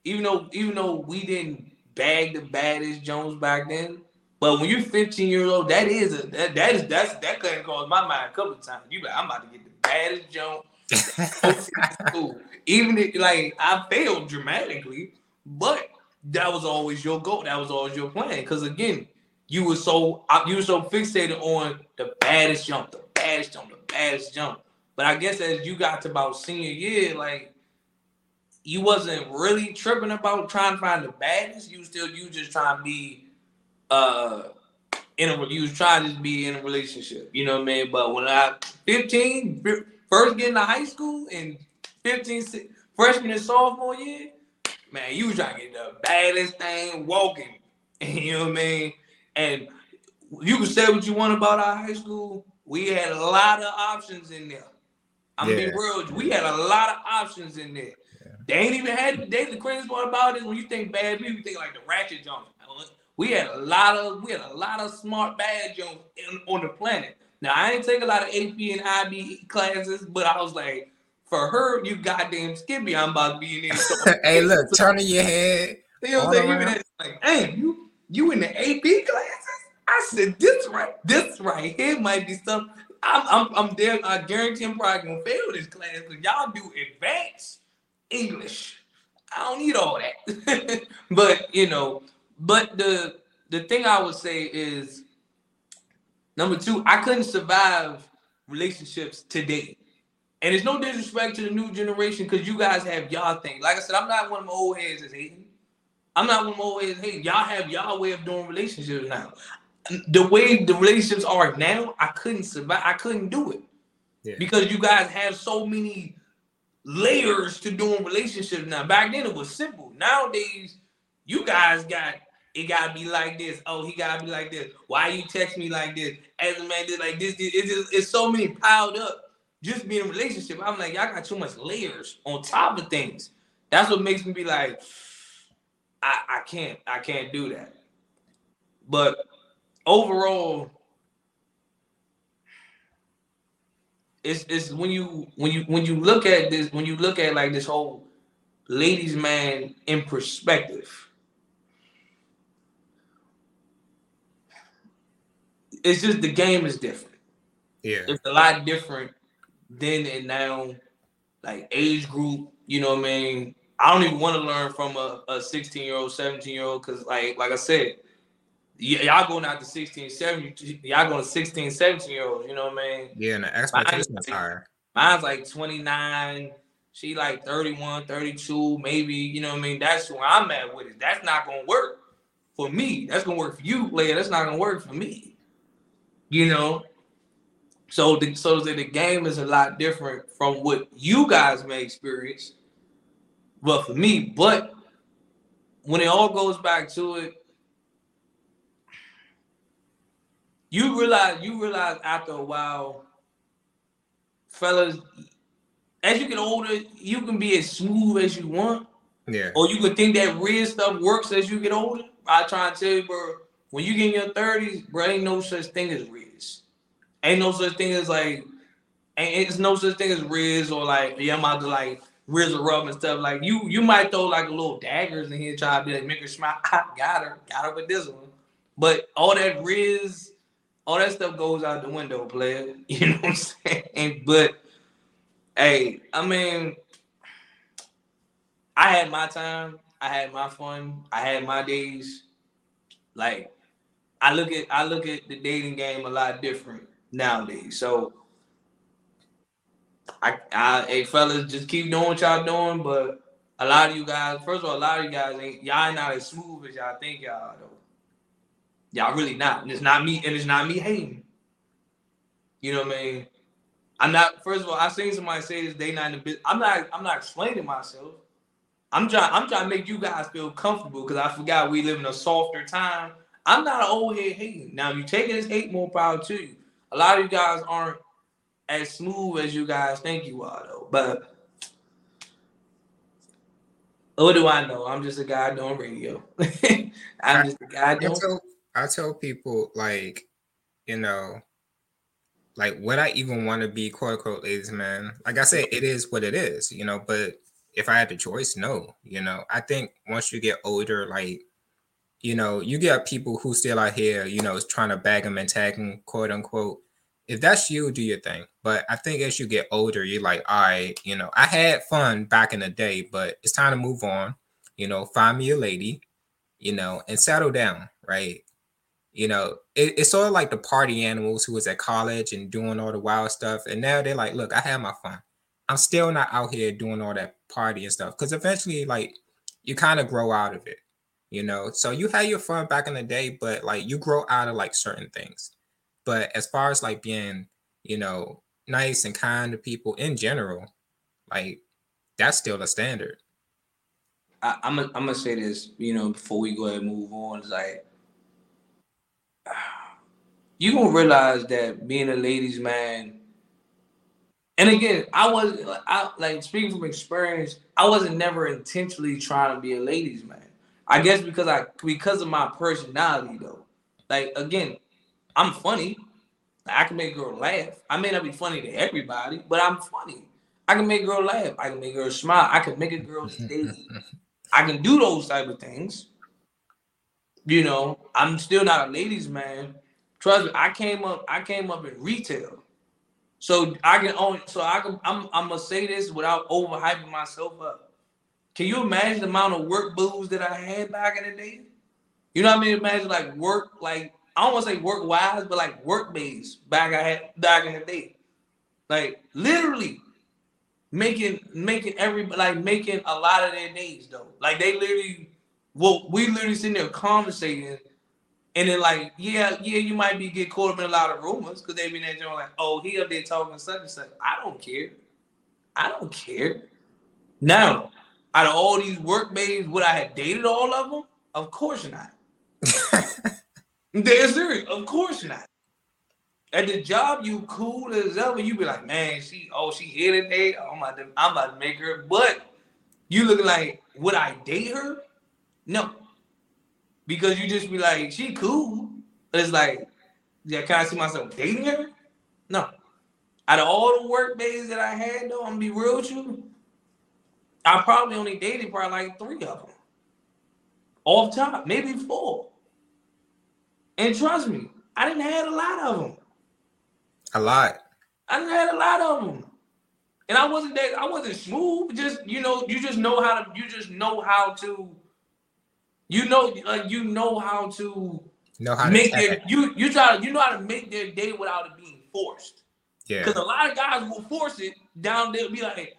[SPEAKER 1] even though even though we didn't bag the baddest Jones back then, but when you're 15 years old, that is a that, that is that's that couldn't cross my mind a couple of times. You like, I'm about to get the baddest Jones. even if, like I failed dramatically, but that was always your goal. That was always your plan. Because again, you were so you were so fixated on the baddest jump, the baddest jump, the baddest jump. But I guess as you got to about senior year, like you wasn't really tripping about trying to find the baddest. You still you just trying to be uh in a you was trying to be in a relationship. You know what I mean? But when I 15, first getting to high school and 15 freshman and sophomore year, man, you was trying to get the baddest thing walking. You know what I mean? And you can say what you want about our high school. We had a lot of options in there. I'm yeah. being real. We had a lot of options in there. Yeah. They ain't even had they the craziest part about it when you think bad people, you think like the ratchet Jones. We had a lot of we had a lot of smart bad Jones on the planet. Now I ain't take a lot of AP and IB classes, but I was like, for her, you goddamn skippy, I'm about to be in
[SPEAKER 2] there. hey, look, turning your head.
[SPEAKER 1] You know what I'm saying? Like, hey, you you in the AP classes? I said, this right, this right here might be something. I'm, I'm, I'm there. I guarantee I'm probably gonna fail this class because y'all do advanced English. I don't need all that. but you know, but the the thing I would say is number two, I couldn't survive relationships today. And it's no disrespect to the new generation because you guys have y'all thing. Like I said, I'm not one of my old heads that's hating. I'm not one of my old heads hating. Y'all have y'all way of doing relationships now. The way the relationships are now, I couldn't survive. I couldn't do it. Yeah. Because you guys have so many layers to doing relationships now. Back then it was simple. Nowadays, you guys got it gotta be like this. Oh, he gotta be like this. Why you text me like this? As a man did like this. It's just it's so many piled up. Just being a relationship. I'm like, y'all got too much layers on top of things. That's what makes me be like, I, I can't, I can't do that. But overall, it's it's when you when you when you look at this when you look at like this whole ladies man in perspective it's just the game is different.
[SPEAKER 2] Yeah.
[SPEAKER 1] It's a lot different then and now like age group you know what i mean i don't even want to learn from a, a 16 year old 17 year old because like like i said y'all going out to 16, 17, y'all going to 16, 17 year olds, you know what I mean?
[SPEAKER 2] Yeah, and the expectation is higher.
[SPEAKER 1] Mine's like 29, she like 31, 32, maybe, you know what I mean? That's where I'm at with it. That's not gonna work for me. That's gonna work for you, player. That's not gonna work for me. You know? So the so the, the game is a lot different from what you guys may experience. But for me, but when it all goes back to it, you realize you realize after a while, fellas, as you get older, you can be as smooth as you want.
[SPEAKER 2] Yeah.
[SPEAKER 1] Or you can think that real stuff works as you get older. I try to tell you, bro, when you get in your 30s, bro, ain't no such thing as rizz. Ain't no such thing as like, ain't it's no such thing as rizz or like, yeah, I'm to like Rizz or rub and stuff. Like you, you might throw like a little daggers in here, try to be like, make her smile. I got her, got her with this one. But all that rizz all that stuff goes out the window, player. You know what I'm saying? But hey, I mean, I had my time, I had my fun, I had my days. Like, I look at I look at the dating game a lot different nowadays. So I, I hey fellas, just keep doing what y'all doing, but a lot of you guys, first of all, a lot of you guys ain't y'all ain't not as smooth as y'all think y'all though. Y'all really not. And it's not me, and it's not me hating. You know what I mean? I'm not, first of all, I seen somebody say this day not in the business. I'm not, I'm not explaining myself. I'm trying, I'm trying to make you guys feel comfortable because I forgot we live in a softer time. I'm not an old head hating. Now, if you taking this hate, more power to you. A lot of you guys aren't as smooth as you guys think you are, though. But what do I know? I'm just a guy doing radio. I'm just a guy doing.
[SPEAKER 2] I tell people like, you know, like would I even want to be quote unquote ladies man? Like I said, it is what it is, you know. But if I had the choice, no, you know. I think once you get older, like, you know, you get people who still out here, you know, trying to bag them and tag them, quote unquote. If that's you, do your thing. But I think as you get older, you're like, all right, you know, I had fun back in the day, but it's time to move on. You know, find me a lady, you know, and settle down, right? you know, it, it's sort of like the party animals who was at college and doing all the wild stuff. And now they're like, look, I had my fun. I'm still not out here doing all that party and stuff. Cause eventually, like, you kind of grow out of it, you know. So you had your fun back in the day, but like you grow out of like certain things. But as far as like being, you know, nice and kind to people in general, like that's still the standard.
[SPEAKER 1] I, am gonna I'm gonna say this, you know, before we go ahead and move on. Is like you gonna realize that being a ladies' man And again, I was I like speaking from experience, I wasn't never intentionally trying to be a ladies man. I guess because I because of my personality though. Like again, I'm funny. I can make a girl laugh. I may not be funny to everybody, but I'm funny. I can make a girl laugh. I can make a girl smile. I can make a girl day. I can do those type of things. You know, I'm still not a ladies man. Trust me, I came up, I came up in retail. So I can only so I can I'm I'm gonna say this without overhyping myself up. Can you imagine the amount of work boos that I had back in the day? You know what I mean? Imagine like work, like I don't want to say work wise, but like work based back I had back in the day. Like literally making making every like making a lot of their days though. Like they literally well, we literally sitting there conversating and then like, yeah, yeah, you might be get caught up in a lot of rumors because they be there doing like, oh, he up there talking such and such. I don't care. I don't care. Now, out of all these work babes, would I have dated all of them? Of course not. They're serious. Of course not. At the job, you cool as ever. You be like, man, she, oh, she here today. Oh, I'm about to, I'm about to make her. But you look like, would I date her? No because you just be like, she cool. But it's like, yeah, can I see myself dating her? No. Out of all the work days that I had, though, I'm gonna be real with you. I probably only dated probably like three of them. Off top, maybe four. And trust me, I didn't have a lot of them.
[SPEAKER 2] A lot.
[SPEAKER 1] I didn't have a lot of them. And I wasn't that I wasn't smooth. Just you know, you just know how to you just know how to you know, uh, you know how to
[SPEAKER 2] know how
[SPEAKER 1] make their you you try you know how to make their day without it being forced.
[SPEAKER 2] Yeah.
[SPEAKER 1] Because a lot of guys will force it down there, be like,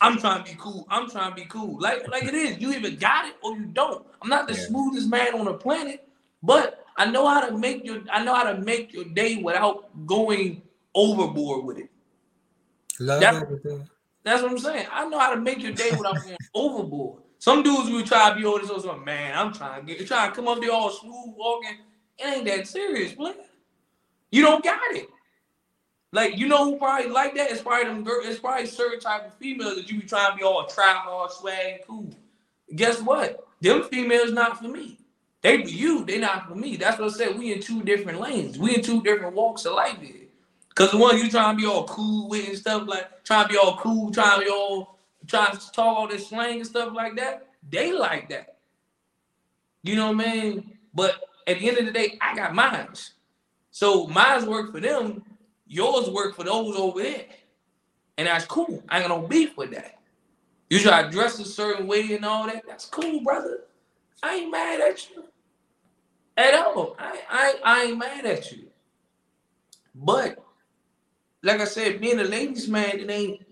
[SPEAKER 1] I'm trying to be cool. I'm trying to be cool. Like like it is. You either got it or you don't. I'm not the yeah. smoothest man on the planet, but I know how to make your I know how to make your day without going overboard with it.
[SPEAKER 2] Love
[SPEAKER 1] that's, that's what I'm saying. I know how to make your day without going overboard. Some dudes will try to be all this also, man, I'm trying to get you trying to come up there all smooth walking. It ain't that serious, man. You don't got it. Like you know who probably like that? It's probably them girl, it's probably certain type of females that you be trying to be all trap hard, swag, cool. Guess what? Them females not for me. They for you, they not for me. That's what I said. We in two different lanes. We in two different walks of life here. Cause the one you trying to be all cool with and stuff like trying to be all cool, trying to be all trying to talk all this slang and stuff like that, they like that. You know what I mean? But at the end of the day, I got mines. So mines work for them, yours work for those over there. And that's cool. I ain't got no beef with that. You try to dress a certain way and all that. That's cool, brother. I ain't mad at you. At all. I, I, I ain't mad at you. But like I said, being a ladies' man, it ain't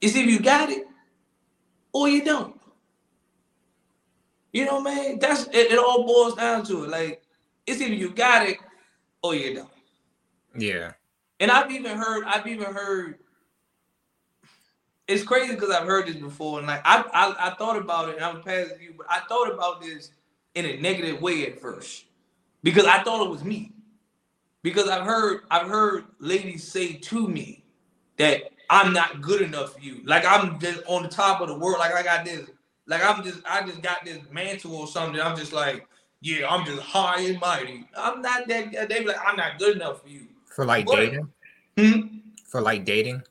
[SPEAKER 1] it's if you got it or you don't. You know what I mean? That's it, it all boils down to it. Like it's either you got it or you don't.
[SPEAKER 2] Yeah.
[SPEAKER 1] And I've even heard, I've even heard it's crazy because I've heard this before, and like I, I, I thought about it, and I'm passing you, but I thought about this in a negative way at first because I thought it was me. Because I've heard, I've heard ladies say to me that I'm not good enough for you. Like I'm just on the top of the world. Like I got this. Like I'm just I just got this mantle or something. I'm just like, yeah, I'm just high and mighty. I'm not that. They be like, I'm not good enough for you.
[SPEAKER 2] For like but, dating.
[SPEAKER 1] Hmm?
[SPEAKER 2] For like dating.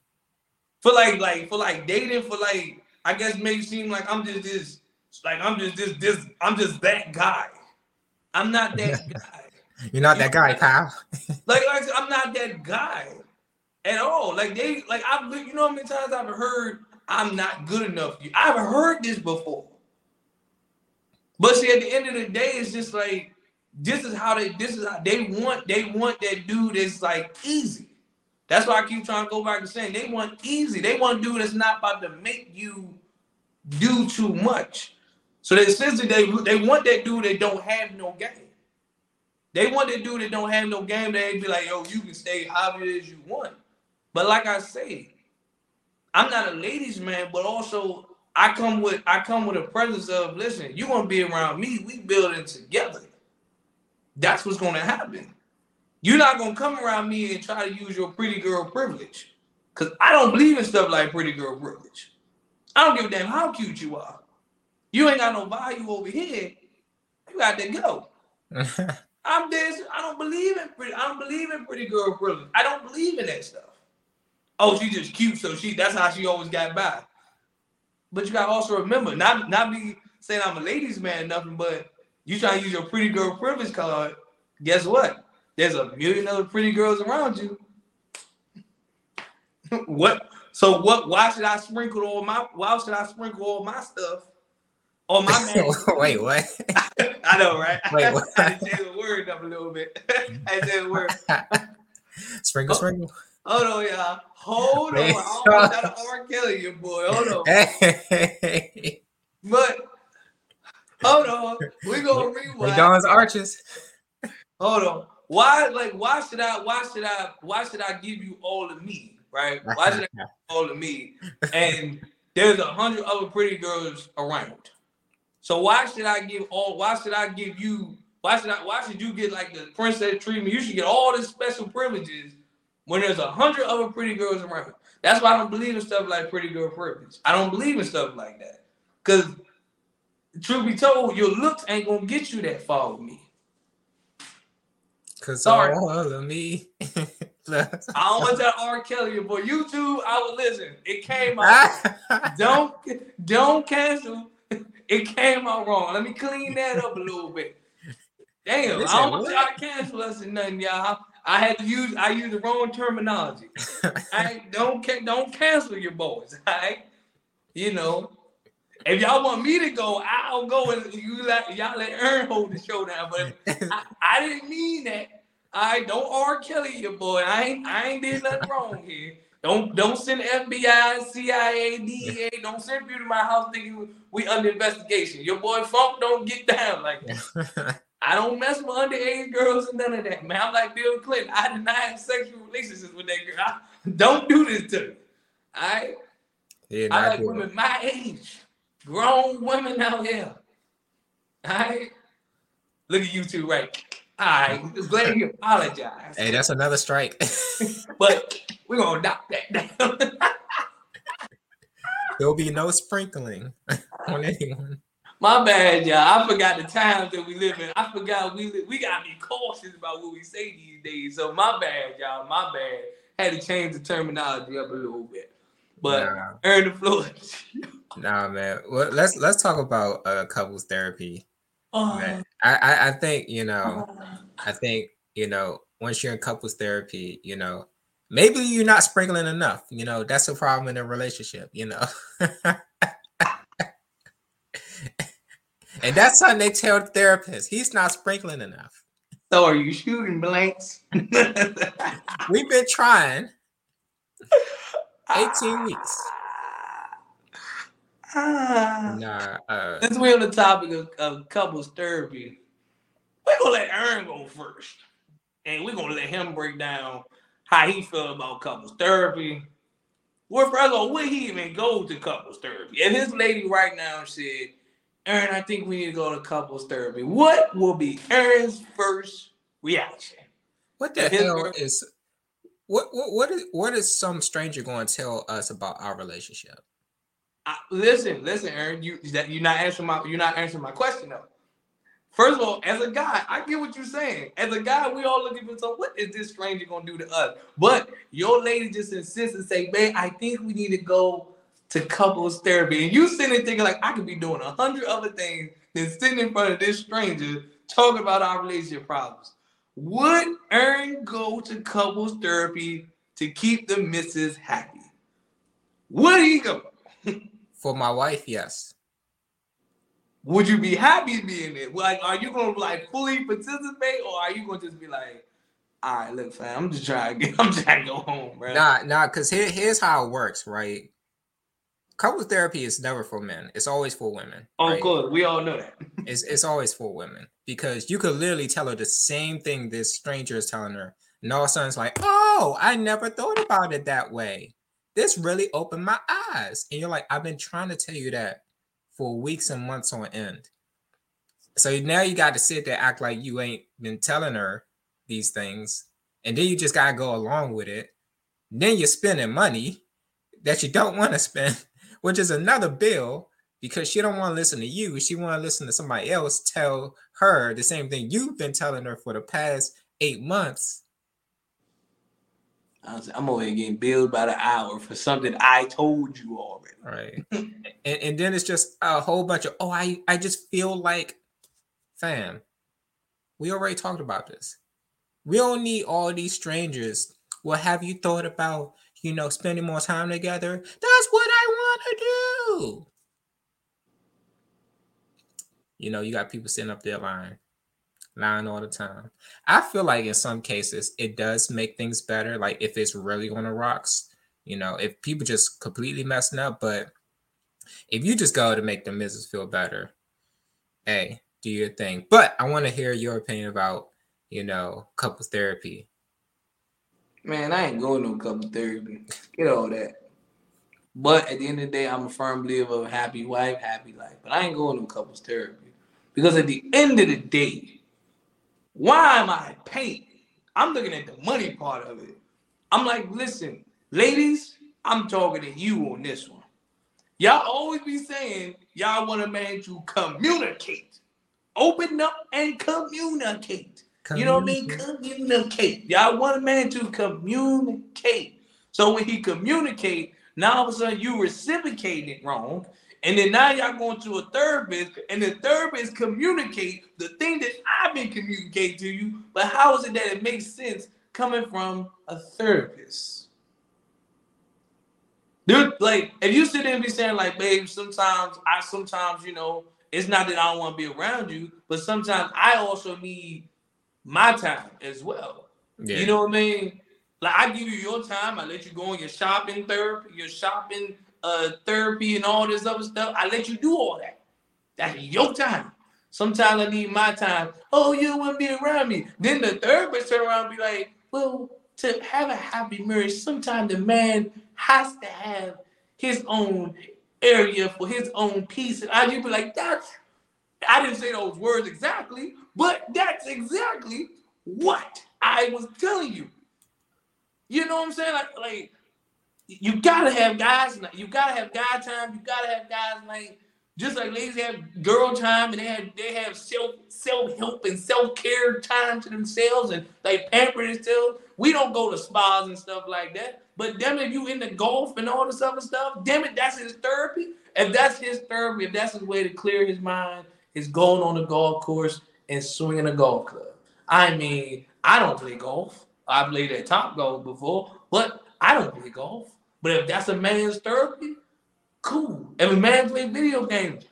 [SPEAKER 1] For like like for like dating. For like I guess make it seem like I'm just this. Like I'm just this this. I'm just that guy. I'm not that guy.
[SPEAKER 2] You're not you that guy, Kyle.
[SPEAKER 1] like like I'm not that guy at all. Like they like I've you know how many times I've heard I'm not good enough. I've heard this before. But see, at the end of the day, it's just like this is how they this is how they want they want that dude that's like easy. That's why I keep trying to go back to saying they want easy. They want a dude that's not about to make you do too much. So they essentially they they want that dude that don't have no game. They want that dude that don't have no game. They be like, yo, you can stay hobby as you want. But like I say, I'm not a ladies man, but also I come with I come with a presence of listen, you want to be around me, we building together. That's what's gonna happen. You're not gonna come around me and try to use your pretty girl privilege. Cause I don't believe in stuff like pretty girl privilege. I don't give a damn how cute you are. You ain't got no value over here. You got to go. I'm this. I don't believe in pretty. I don't believe in pretty girl privilege. I don't believe in that stuff. Oh, she just cute, so she that's how she always got by. But you gotta also remember, not not be saying I'm a ladies' man, nothing, but you trying to use your pretty girl privilege card. Guess what? There's a million other pretty girls around you. what? So what? Why should I sprinkle all my? Why should I sprinkle all my stuff on my man?
[SPEAKER 2] Wait, what?
[SPEAKER 1] I know, right?
[SPEAKER 2] Wait, what?
[SPEAKER 1] I say the word up a little bit. I said the word.
[SPEAKER 2] sprinkle,
[SPEAKER 1] Oh.
[SPEAKER 2] sprinkle.
[SPEAKER 1] Hold on, y'all. Hold on. I almost got an R. Kelly, your boy. Hold on.
[SPEAKER 2] Hey,
[SPEAKER 1] But hold on. We gonna rewind.
[SPEAKER 2] McDonald's arches.
[SPEAKER 1] Hold on. Why, like, why should I? Why should I? Why should I give you all of me? Right? Why should I give you all of me? And there's a hundred other pretty girls around. So why should I give all? Why should I give you? Why should I? Why should you get like the princess treatment? You should get all the special privileges when there's a hundred other pretty girls around. That's why I don't believe in stuff like pretty girl privilege. I don't believe in stuff like that. Cause truth be told, your looks ain't gonna get you that far with me.
[SPEAKER 2] Cause
[SPEAKER 1] Sorry.
[SPEAKER 2] all of me.
[SPEAKER 1] I don't want that R. Kelly, boy. YouTube, I would listen. It came out. don't don't cancel. It came out wrong. Let me clean that up a little bit. Damn, I don't want y'all to cancel us and nothing, y'all. I had to use I used the wrong terminology. I don't don't cancel your boys. All right, you know. If y'all want me to go, I'll go and you let y'all let Aaron hold the show down. But I, I didn't mean that. I don't R. Kelly your boy. I ain't I ain't did nothing wrong here. Don't don't send FBI, CIA, DEA. Don't send people to my house thinking we under investigation. Your boy Funk don't get down like that. I don't mess with underage girls and none of that, man. I'm like Bill Clinton. I deny have sexual relationships with that girl. I- don't do this to me. All right.
[SPEAKER 2] yeah,
[SPEAKER 1] I like women my age, grown women out here. All right. Look at you two, right? All right. Glad you apologize.
[SPEAKER 2] Hey, that's another strike.
[SPEAKER 1] But we're gonna knock that down.
[SPEAKER 2] There'll be no sprinkling on anyone.
[SPEAKER 1] My bad, y'all. I forgot the times that we live in. I forgot we li- we gotta be cautious about what we say these days. So my bad, y'all. My bad. Had to change the terminology up a little bit. But
[SPEAKER 2] Nah.
[SPEAKER 1] earn the floor.
[SPEAKER 2] Nah, man. Well, let's let's talk about uh, couples therapy.
[SPEAKER 1] Oh,
[SPEAKER 2] Man, I, I I think you know. I think you know once you're in couples therapy, you know maybe you're not sprinkling enough. You know that's a problem in a relationship. You know, and that's something they tell the therapist. He's not sprinkling enough.
[SPEAKER 1] so are you shooting blanks?
[SPEAKER 2] We've been trying 18 weeks.
[SPEAKER 1] Ah.
[SPEAKER 2] Nah, uh,
[SPEAKER 1] Since we're on the topic of, of couples therapy, we're gonna let Aaron go first. And we're gonna let him break down how he feel about couples therapy. Where first of all, would he even go to couples therapy? And his lady right now said, Aaron, I think we need to go to couples therapy. What will be Aaron's first reaction?
[SPEAKER 2] what the hell
[SPEAKER 1] girl-
[SPEAKER 2] is what what what is what is some stranger going to tell us about our relationship?
[SPEAKER 1] I, listen, listen, Aaron. You that you're not answering my you're not answering my question though. First of all, as a guy, I get what you're saying. As a guy, we all looking for so what is this stranger gonna do to us? But your lady just insists and say, man, I think we need to go to couples therapy. And you sitting there thinking like I could be doing a hundred other things than sitting in front of this stranger talking about our relationship problems. Would Aaron go to couples therapy to keep the missus happy? Would he go?
[SPEAKER 2] For my wife, yes.
[SPEAKER 1] Would you be happy being it? Like, are you gonna like fully participate, or are you gonna just be like, all right, look, fam, I'm just trying to get, I'm trying to go home, bro.
[SPEAKER 2] Nah, nah, because here, here's how it works, right? Couples therapy is never for men. It's always for women.
[SPEAKER 1] oh,
[SPEAKER 2] right?
[SPEAKER 1] good, we all know that.
[SPEAKER 2] It's it's always for women because you could literally tell her the same thing this stranger is telling her, and all of a sudden it's like, oh, I never thought about it that way. This really opened my eyes, and you're like, I've been trying to tell you that for weeks and months on end. So now you got to sit there act like you ain't been telling her these things, and then you just gotta go along with it. Then you're spending money that you don't want to spend, which is another bill because she don't want to listen to you. She want to listen to somebody else tell her the same thing you've been telling her for the past eight months.
[SPEAKER 1] I was, I'm over here getting billed by the hour for something I told you already.
[SPEAKER 2] Right. and, and then it's just a whole bunch of, oh, I, I just feel like, fam, we already talked about this. We don't need all these strangers. Well, have you thought about, you know, spending more time together? That's what I want to do. You know, you got people sitting up there lying, lying all the time. I feel like in some cases it does make things better. Like if it's really on the rocks, you know, if people just completely messing up, but if you just go to make the missus feel better, hey, do your thing. But I want to hear your opinion about, you know, couple therapy.
[SPEAKER 1] Man, I ain't going no couple therapy. Get all that. But at the end of the day, I'm a firm believer of happy wife, happy life. But I ain't going no couples therapy. Because at the end of the day, why am I paying? I'm looking at the money part of it. I'm like, listen, ladies, I'm talking to you on this one. Y'all always be saying y'all want a man to communicate. Open up and communicate. You know what I mean? Communicate. Y'all want a man to communicate. So when he communicate, now all of a sudden you reciprocating it wrong. And then now y'all going to a third therapist, and the third therapist communicate the thing that I've been communicating to you. But how is it that it makes sense coming from a therapist? Dude, like if you sit there and be saying, like, babe, sometimes I sometimes, you know, it's not that I don't want to be around you, but sometimes I also need my time as well. Yeah. You know what I mean? Like I give you your time, I let you go on your shopping therapy, your shopping uh therapy and all this other stuff. I let you do all that. That's your time. Sometimes I need my time. Oh, you to be around me. Then the therapist turn around and be like, well, to have a happy marriage, sometimes the man has to have his own area for his own peace. And I just be like, that's I didn't say those words exactly, but that's exactly what I was telling you. You know what I'm saying? Like, like you gotta have guys. You gotta have guy time. You gotta have guys like just like ladies have girl time and they have they have self self help and self care time to themselves and they pamper themselves. We don't go to spas and stuff like that. But damn if you into golf and all this other stuff, damn it, that's his therapy. If that's his therapy, if that's his way to clear his mind, is going on the golf course and swinging a golf club. I mean, I don't play golf. I played at Topgolf before, but I don't play golf. But if that's a man's therapy, cool. If a man play video games,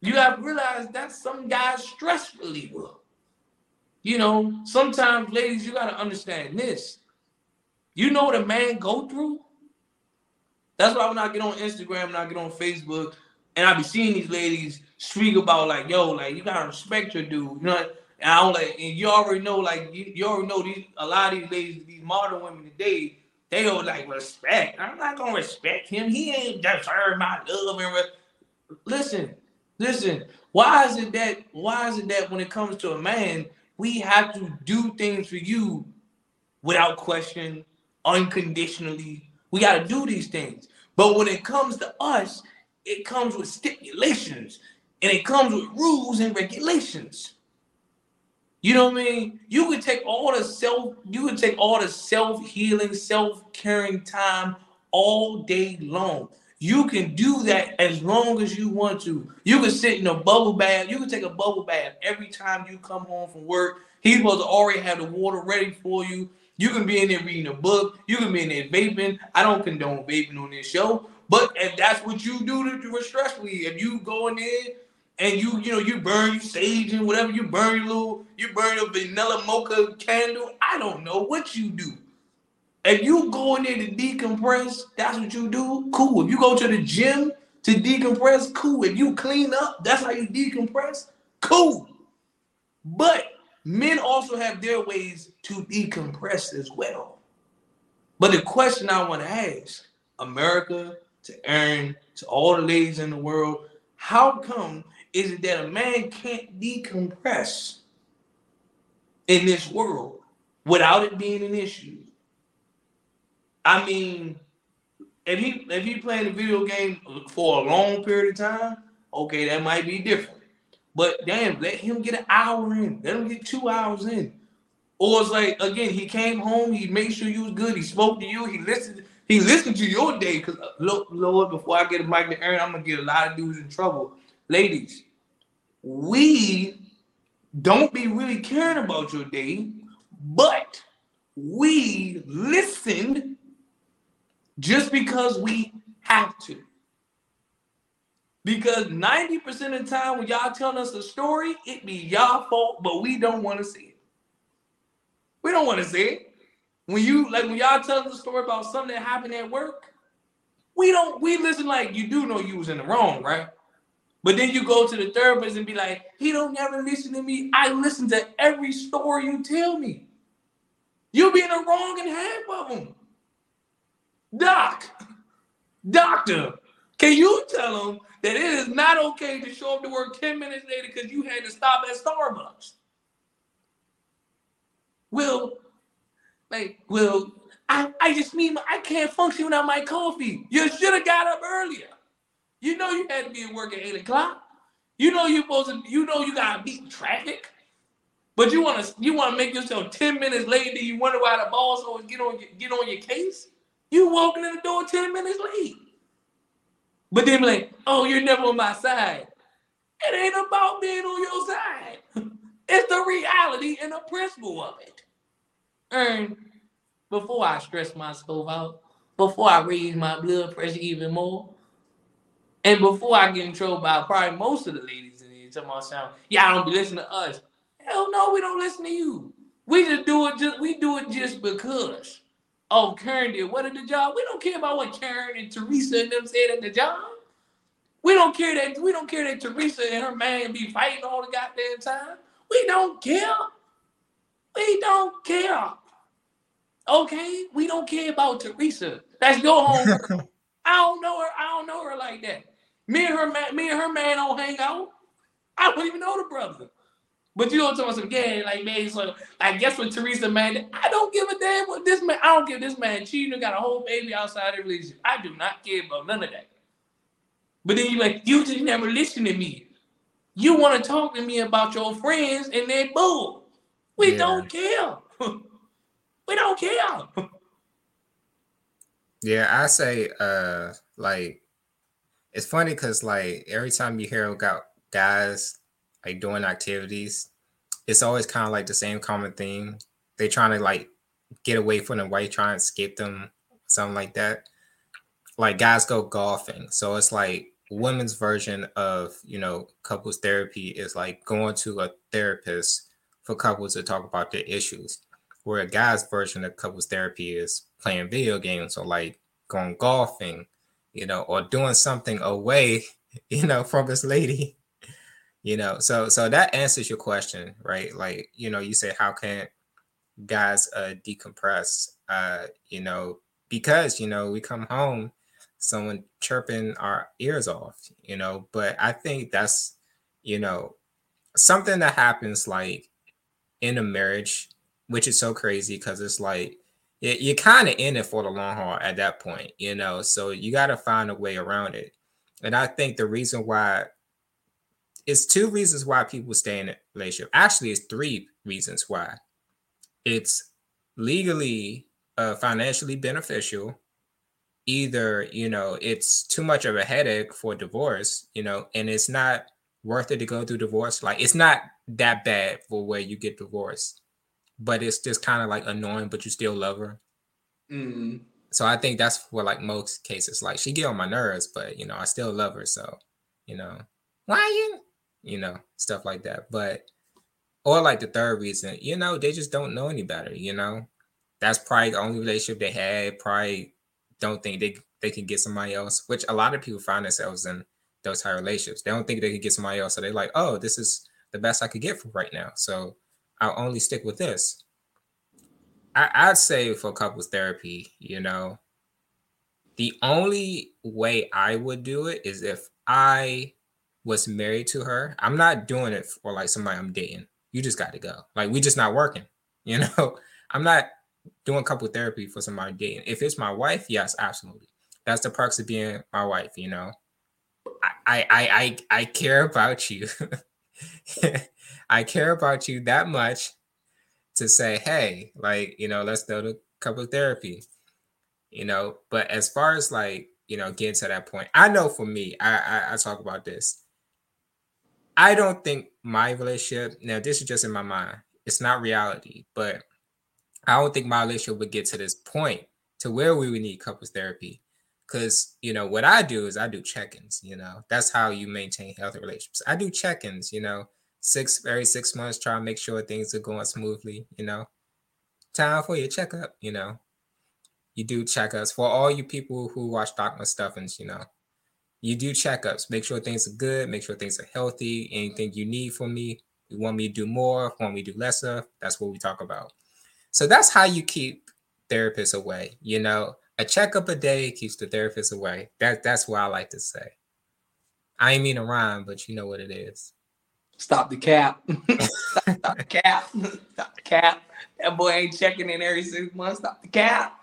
[SPEAKER 1] you have to realize that's some guy's stress reliever. You know, sometimes, ladies, you got to understand this. You know what a man go through? That's why when I get on Instagram and I get on Facebook and I be seeing these ladies speak about like, yo, like you gotta respect your dude. You know, and I don't like, and you already know, like you, you already know these a lot of these ladies, these modern women today, they don't like respect. I'm not gonna respect him. He ain't deserve my love and re- listen, listen. Why is it that? Why is it that when it comes to a man, we have to do things for you without question, unconditionally? We got to do these things. But when it comes to us, it comes with stipulations and it comes with rules and regulations. You know what I mean? You could take all the self, you could take all the self-healing, self-caring time all day long. You can do that as long as you want to. You can sit in a bubble bath. You can take a bubble bath every time you come home from work. Supposed to already have the water ready for you. You can be in there reading a book. You can be in there vaping. I don't condone vaping on this show, but if that's what you do to, to stress relief, if you go in there and you, you know, you burn your sage and whatever, you burn your little, you burn your vanilla mocha candle. I don't know what you do. If you go in there to decompress, that's what you do. Cool. If you go to the gym to decompress, cool. If you clean up, that's how you decompress. Cool. But men also have their ways to decompress as well. But the question I want to ask America, to Aaron, to all the ladies in the world, how come is it that a man can't decompress in this world without it being an issue? I mean, if he if he playing a video game for a long period of time, okay, that might be different. But damn, let him get an hour in. Let him get two hours in. Or it's like again, he came home, he made sure you was good, he spoke to you, he listened, he listened to your day. Cause uh, look, Lord, before I get a mic to Aaron, I'm gonna get a lot of dudes in trouble. Ladies, we don't be really caring about your day, but we listened just because we have to. Because 90% of the time when y'all telling us a story, it be y'all fault, but we don't want to see it. We don't want to see it. When you like when y'all tell us a story about something that happened at work, we don't we listen like you do know you was in the wrong, right? But then you go to the therapist and be like, he don't never listen to me. I listen to every story you tell me. You'll be in the wrong in half of them. Doc, doctor, can you tell him that it is not okay to show up to work 10 minutes later because you had to stop at Starbucks? Will, like, Will, I, I just mean I can't function without my coffee. You should have got up earlier. You know you had to be at work at 8 o'clock. You know you supposed to, you know you gotta beat traffic. But you want to you want to make yourself 10 minutes late and you wonder why the boss always get on get on your case? You walking in the door 10 minutes late. But then like, oh, you're never on my side. It ain't about being on your side. It's the reality and the principle of it. And before I stress myself out, before I raise my blood pressure even more, and before I get in trouble by probably most of the ladies in here talking about sound, y'all don't be listening to us. Hell no, we don't listen to you. We just do it just we do it just because. Oh, Karen did what at the job? We don't care about what Karen and Teresa and them said at the job. We don't care that we don't care that Teresa and her man be fighting all the goddamn time. We don't care. We don't care. Okay, we don't care about Teresa. That's your home. I don't know her. I don't know her like that. Me and her man, me and her man don't hang out. I don't even know the brother. But you don't tell me some yeah, like man, so I guess with Teresa, man, I don't give a damn what this man. I don't give this man cheating, got a whole baby outside the relationship. I do not care about none of that. But then you like, you just never listen to me. You want to talk to me about your friends and their bull. We yeah. don't care. we don't care.
[SPEAKER 2] yeah, I say uh like it's funny because like every time you hear about guys like doing activities, it's always kind of like the same common theme. They trying to like get away from the white, trying to escape them, something like that. Like guys go golfing, so it's like women's version of you know couples therapy is like going to a therapist for couples to talk about their issues, where a guy's version of couples therapy is playing video games or like going golfing, you know, or doing something away, you know, from this lady. You know so so that answers your question right? Like you know you say how can guys uh decompress? Uh you know because you know we come home someone chirping our ears off you know? But i think that's you know something that happens like in a marriage which is so crazy because it's like you're kind of in it for the long haul at that point you know so you got to find a way around it and i think the reason why it's two reasons why people stay in a relationship. Actually, it's three reasons why. It's legally uh, financially beneficial. Either you know it's too much of a headache for divorce, you know, and it's not worth it to go through divorce. Like it's not that bad for where you get divorced, but it's just kind of like annoying, but you still love her. Mm. So I think that's for like most cases. Like she get on my nerves, but you know I still love her. So you know why you you know, stuff like that. But or like the third reason, you know, they just don't know any better, you know. That's probably the only relationship they had, probably don't think they they can get somebody else, which a lot of people find themselves in those high relationships. They don't think they can get somebody else. So they're like, oh, this is the best I could get for right now. So I'll only stick with this. I, I'd say for couples therapy, you know, the only way I would do it is if I was married to her, I'm not doing it for like somebody I'm dating. You just got to go. Like we just not working. You know, I'm not doing couple therapy for somebody dating. If it's my wife, yes, absolutely. That's the perks of being my wife, you know. I I I I care about you. I care about you that much to say, hey, like, you know, let's go to couple therapy. You know, but as far as like, you know, getting to that point, I know for me, I, I, I talk about this. I don't think my relationship, now this is just in my mind, it's not reality, but I don't think my relationship would get to this point to where we would need couples therapy. Cause you know what I do is I do check-ins. You know that's how you maintain healthy relationships. I do check-ins. You know, six every six months, try to make sure things are going smoothly. You know, time for your checkup. You know, you do checkups for all you people who watch Doc McStuffins. You know, you do checkups. Make sure things are good. Make sure things are healthy. Anything you need from me, you want me to do more, want me to do less of. That's what we talk about. So that's how you keep therapists away. You know, a checkup a day keeps the therapist away. That that's what I like to say. I ain't mean to rhyme, but you know what it is.
[SPEAKER 1] Stop the cap. Stop the cap. Stop the cap. That boy ain't checking in every six months. Stop the cap.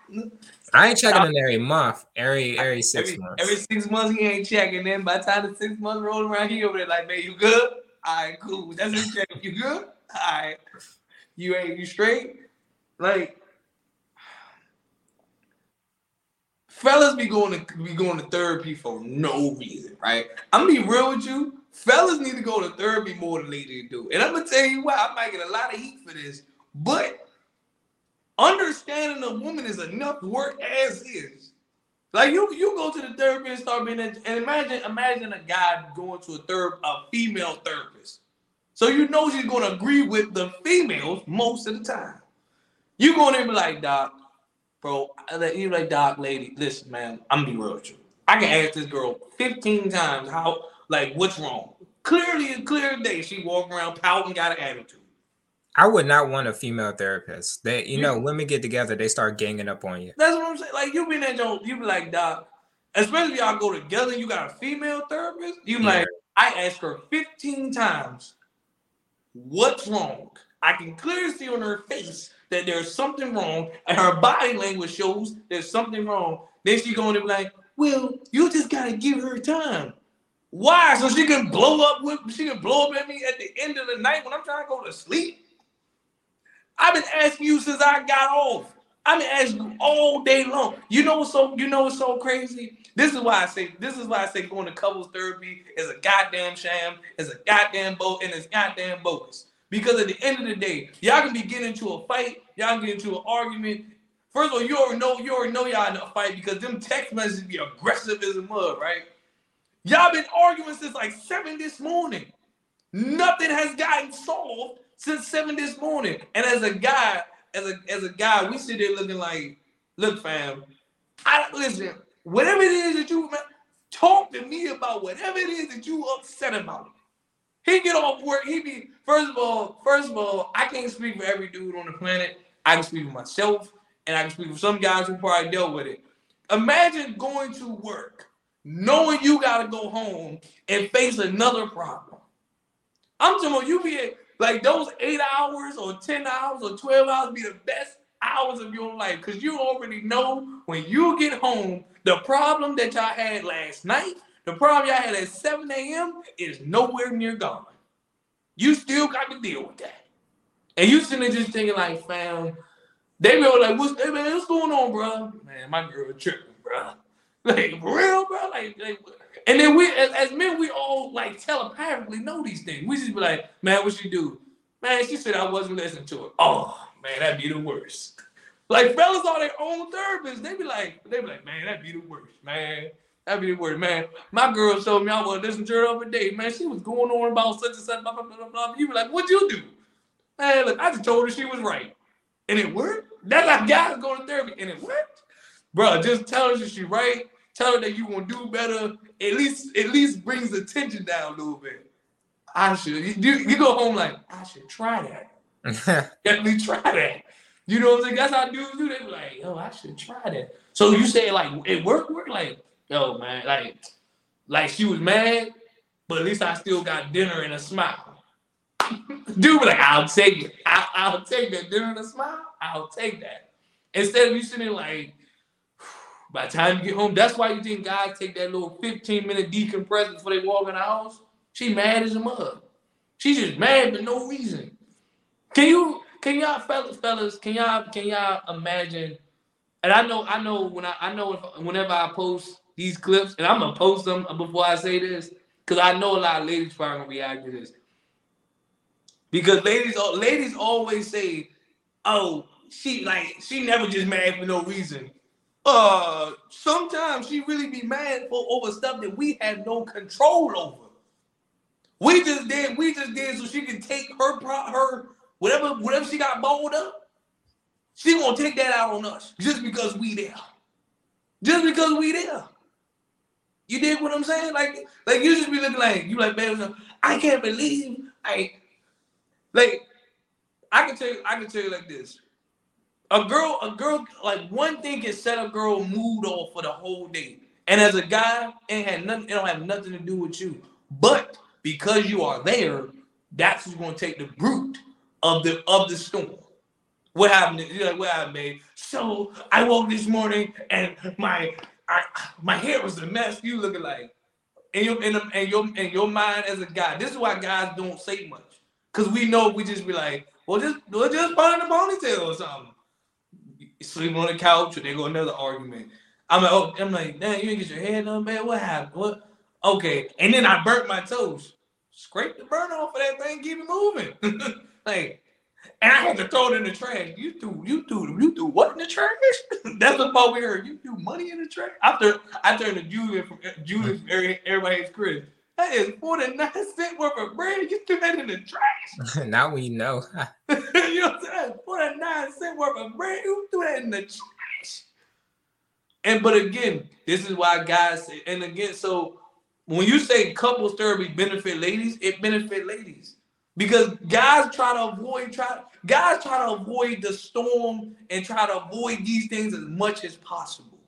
[SPEAKER 2] I ain't checking in every month. Every every six
[SPEAKER 1] every,
[SPEAKER 2] months.
[SPEAKER 1] Every six months he ain't checking. Then by the time the six months roll around, he over there like, man, you good? All right, cool. That's his check. You good? All right. You ain't you straight? Like fellas be going to be going to therapy for no reason, right? I'm gonna be real with you. Fellas need to go to therapy more than ladies do. And I'm gonna tell you why I might get a lot of heat for this, but understanding a woman is enough work as is. Like you, you go to the therapist and start being and imagine, imagine a guy going to a third, a female therapist. So you know she's gonna agree with the females most of the time. You going to be like, Doc, bro, you like, Doc, lady, listen, man, I'm gonna be real with you. I can ask this girl 15 times how, like, what's wrong. Clearly, a clear day, she walk around pouting, got an attitude.
[SPEAKER 2] I would not want a female therapist. They, you know, women get together, they start ganging up on you.
[SPEAKER 1] That's what I'm saying. Like you be in that joke, you be like, Doc, especially if y'all go together, you got a female therapist. You yeah. like, I asked her 15 times, what's wrong? I can clearly see on her face that there's something wrong, and her body language shows there's something wrong. Then she's going to be like, well, you just gotta give her time. Why? So she can blow up with she can blow up at me at the end of the night when I'm trying to go to sleep. I've been asking you since I got off. I've been asking you all day long. You know what's so you know what's so crazy? This is why I say this is why I say going to couples therapy is a goddamn sham, is a goddamn boat, and it's goddamn bogus. Because at the end of the day, y'all can be getting into a fight, y'all can get into an argument. First of all, you already know you already know y'all in a fight because them text messages be aggressive as a mud, right? Y'all been arguing since like seven this morning. Nothing has gotten solved since seven this morning. And as a guy, as a as a guy, we sit there looking like, look, fam, I listen, whatever it is that you talk to me about whatever it is that you upset about. He get off work, he be first of all, first of all, I can't speak for every dude on the planet. I can speak for myself, and I can speak for some guys who probably dealt with it. Imagine going to work, knowing you gotta go home and face another problem. I'm talking about you be like those eight hours or 10 hours or 12 hours be the best hours of your life because you already know when you get home, the problem that y'all had last night, the problem y'all had at 7 a.m. is nowhere near gone. You still got to deal with that. And you sitting there just thinking, like, fam, they be like, what's, what's going on, bro? Man, my girl tripping, bro. Like, real, bro? Like, like and then we, as, as, men, we all like telepathically know these things. We just be like, man, what she do? Man, she said I wasn't listening to her. Oh, man, that'd be the worst. Like fellas are their own therapists. They be like, they be like, man, that'd be the worst, man. That'd be the worst, man. My girl told me I was listening to her every day. Man, she was going on about such and such, blah, blah, blah, blah. You be like, what'd you do? Man, look, I just told her she was right. And it worked. That's like guys going to therapy, and it worked. Bro, just tell her she's right. Tell her that you gonna do better at least at least brings the tension down a little bit. I should you, you go home like I should try that. Definitely try that. You know what I'm saying? That's how dudes do. They be like, yo, I should try that. So you say like it worked, work like, yo, man, like, like she was mad, but at least I still got dinner and a smile. Dude like, I'll take it. I, will take that dinner and a smile. I'll take that. Instead of you sitting like, by the time you get home, that's why you think guys take that little 15 minute decompress before they walk in the house. She mad as a mug. She's just mad for no reason. Can you can y'all fellas fellas can y'all can y'all imagine? And I know I know when I I know if, whenever I post these clips and I'm gonna post them before I say this because I know a lot of ladies probably gonna react to this because ladies ladies always say, "Oh, she like she never just mad for no reason." Uh, sometimes she really be mad for over stuff that we have no control over. We just did, we just did so she can take her her whatever whatever she got balled up. She gonna take that out on us just because we there. Just because we there. You did what I'm saying? Like, like you just be looking like you like, man, I can't believe I like I can tell you, I can tell you like this. A girl, a girl, like one thing can set a girl mood off for the whole day. And as a guy, it had nothing, it don't have nothing to do with you. But because you are there, that's who's gonna take the brute of the of the storm. What happened? You're like, what happened, babe? So I woke this morning and my I, my hair was a mess. You looking like in your in your your mind as a guy. This is why guys don't say much. Cause we know we just be like, well, just we'll just in a ponytail or something. Sleep on the couch, or they go another argument. I'm like, oh, I'm like, damn, you didn't get your hair done, man. What happened? What? Okay. And then I burnt my toes. Scrape the burn off of that thing, keep it moving. like, and I had to throw it in the trash. You threw, you threw, you threw what in the trash? That's the part we heard. You threw money in the trash. After I turned to Julian from uh, Julian, everybody's crib. That is 49 cent worth of bread. You threw that in the trash.
[SPEAKER 2] now we know.
[SPEAKER 1] you know what I'm saying? 49 cent worth of bread. You threw that in the trash. And but again, this is why guys say, and again, so when you say couples therapy benefit ladies, it benefit ladies because guys try to avoid try guys try to avoid the storm and try to avoid these things as much as possible.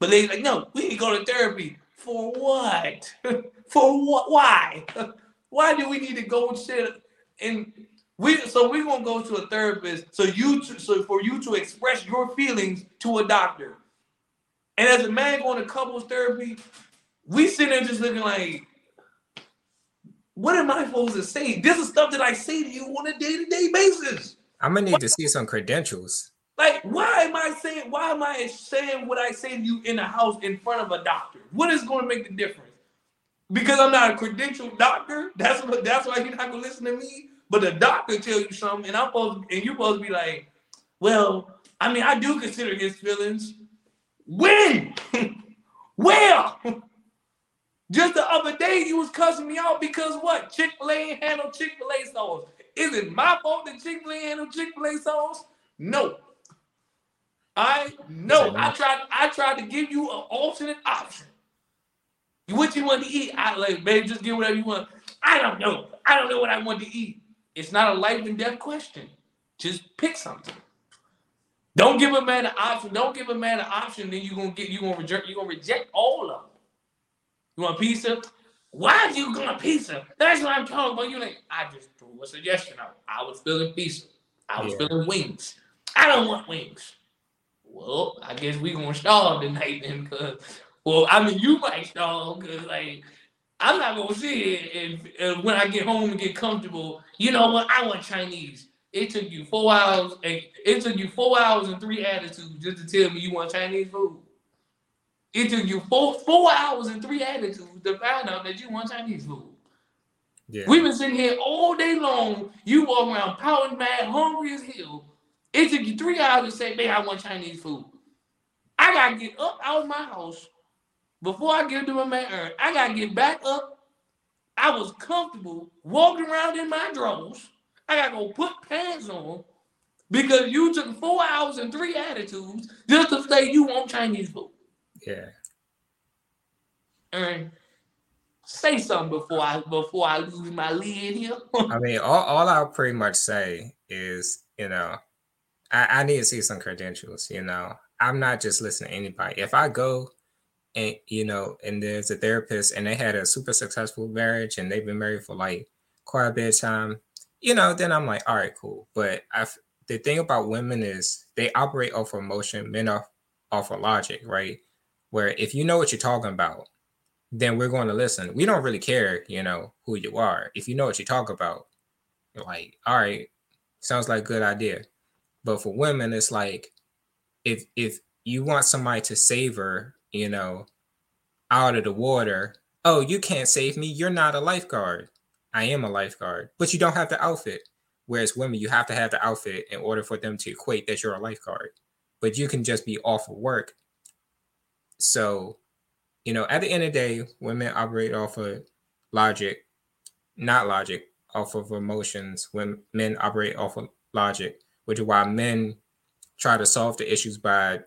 [SPEAKER 1] But they like, no, we need to go to therapy for what? for what? Why? Why do we need to go and sit and we? So we're gonna go to a therapist. So you, to, so for you to express your feelings to a doctor. And as a man going to couples therapy, we sit there just looking like, what am I supposed to say? This is stuff that I say to you on a day-to-day basis.
[SPEAKER 2] I'm gonna need what? to see some credentials.
[SPEAKER 1] Like, why am I saying why am I saying what I say to you in the house in front of a doctor? What is going to make the difference? Because I'm not a credentialed doctor. That's what that's why you're not gonna listen to me. But the doctor tell you something, and I'm supposed and you're supposed to be like, well, I mean, I do consider his feelings. When? Where? Just the other day, you was cussing me out because what? Chick Fil A handle Chick Fil A sauce. Is it my fault that Chick Fil A handle Chick Fil A sauce? No. I no. I tried. I tried to give you an alternate option. What you want to eat? I like, babe, just get whatever you want. I don't know. I don't know what I want to eat. It's not a life and death question. Just pick something. Don't give a man an option. Don't give a man an option. Then you're gonna get you gonna reject you gonna reject all of them. You want pizza? Why are you going pizza? That's what I'm talking about. You like, I just threw a suggestion out. I was feeling pizza. I was yeah. feeling wings. I don't want wings. Well, I guess we gonna starve tonight then, cause well, I mean you might starve because like I'm not gonna see it and, and when I get home and get comfortable, you know what? I want Chinese. It took you four hours and it took you four hours and three attitudes just to tell me you want Chinese food. It took you four four hours and three attitudes to find out that you want Chinese food. Yeah. We've been sitting here all day long. You walk around pouting mad, hungry as hell. It took you three hours to say, "Babe, I want Chinese food." I gotta get up out of my house before I get to my man. I gotta get back up. I was comfortable walking around in my drawers. I gotta go put pants on because you took four hours and three attitudes just to say you want Chinese food.
[SPEAKER 2] Yeah.
[SPEAKER 1] And say something before I before I lose my lid here.
[SPEAKER 2] I mean, all, all I'll pretty much say is, you know, I, I need to see some credentials, you know. I'm not just listening to anybody. If I go and you know, and there's a therapist and they had a super successful marriage and they've been married for like quite a bit of time, you know, then I'm like, all right, cool. But I the thing about women is they operate off of emotion, men off off of logic, right? Where if you know what you're talking about, then we're going to listen. We don't really care, you know, who you are. If you know what you talk about, like, all right, sounds like a good idea. But for women, it's like if if you want somebody to save her, you know, out of the water, oh, you can't save me. You're not a lifeguard. I am a lifeguard, but you don't have the outfit. Whereas women, you have to have the outfit in order for them to equate that you're a lifeguard. But you can just be off of work. So you know, at the end of the day, women operate off of logic, not logic, off of emotions. When men operate off of logic, which is why men try to solve the issues by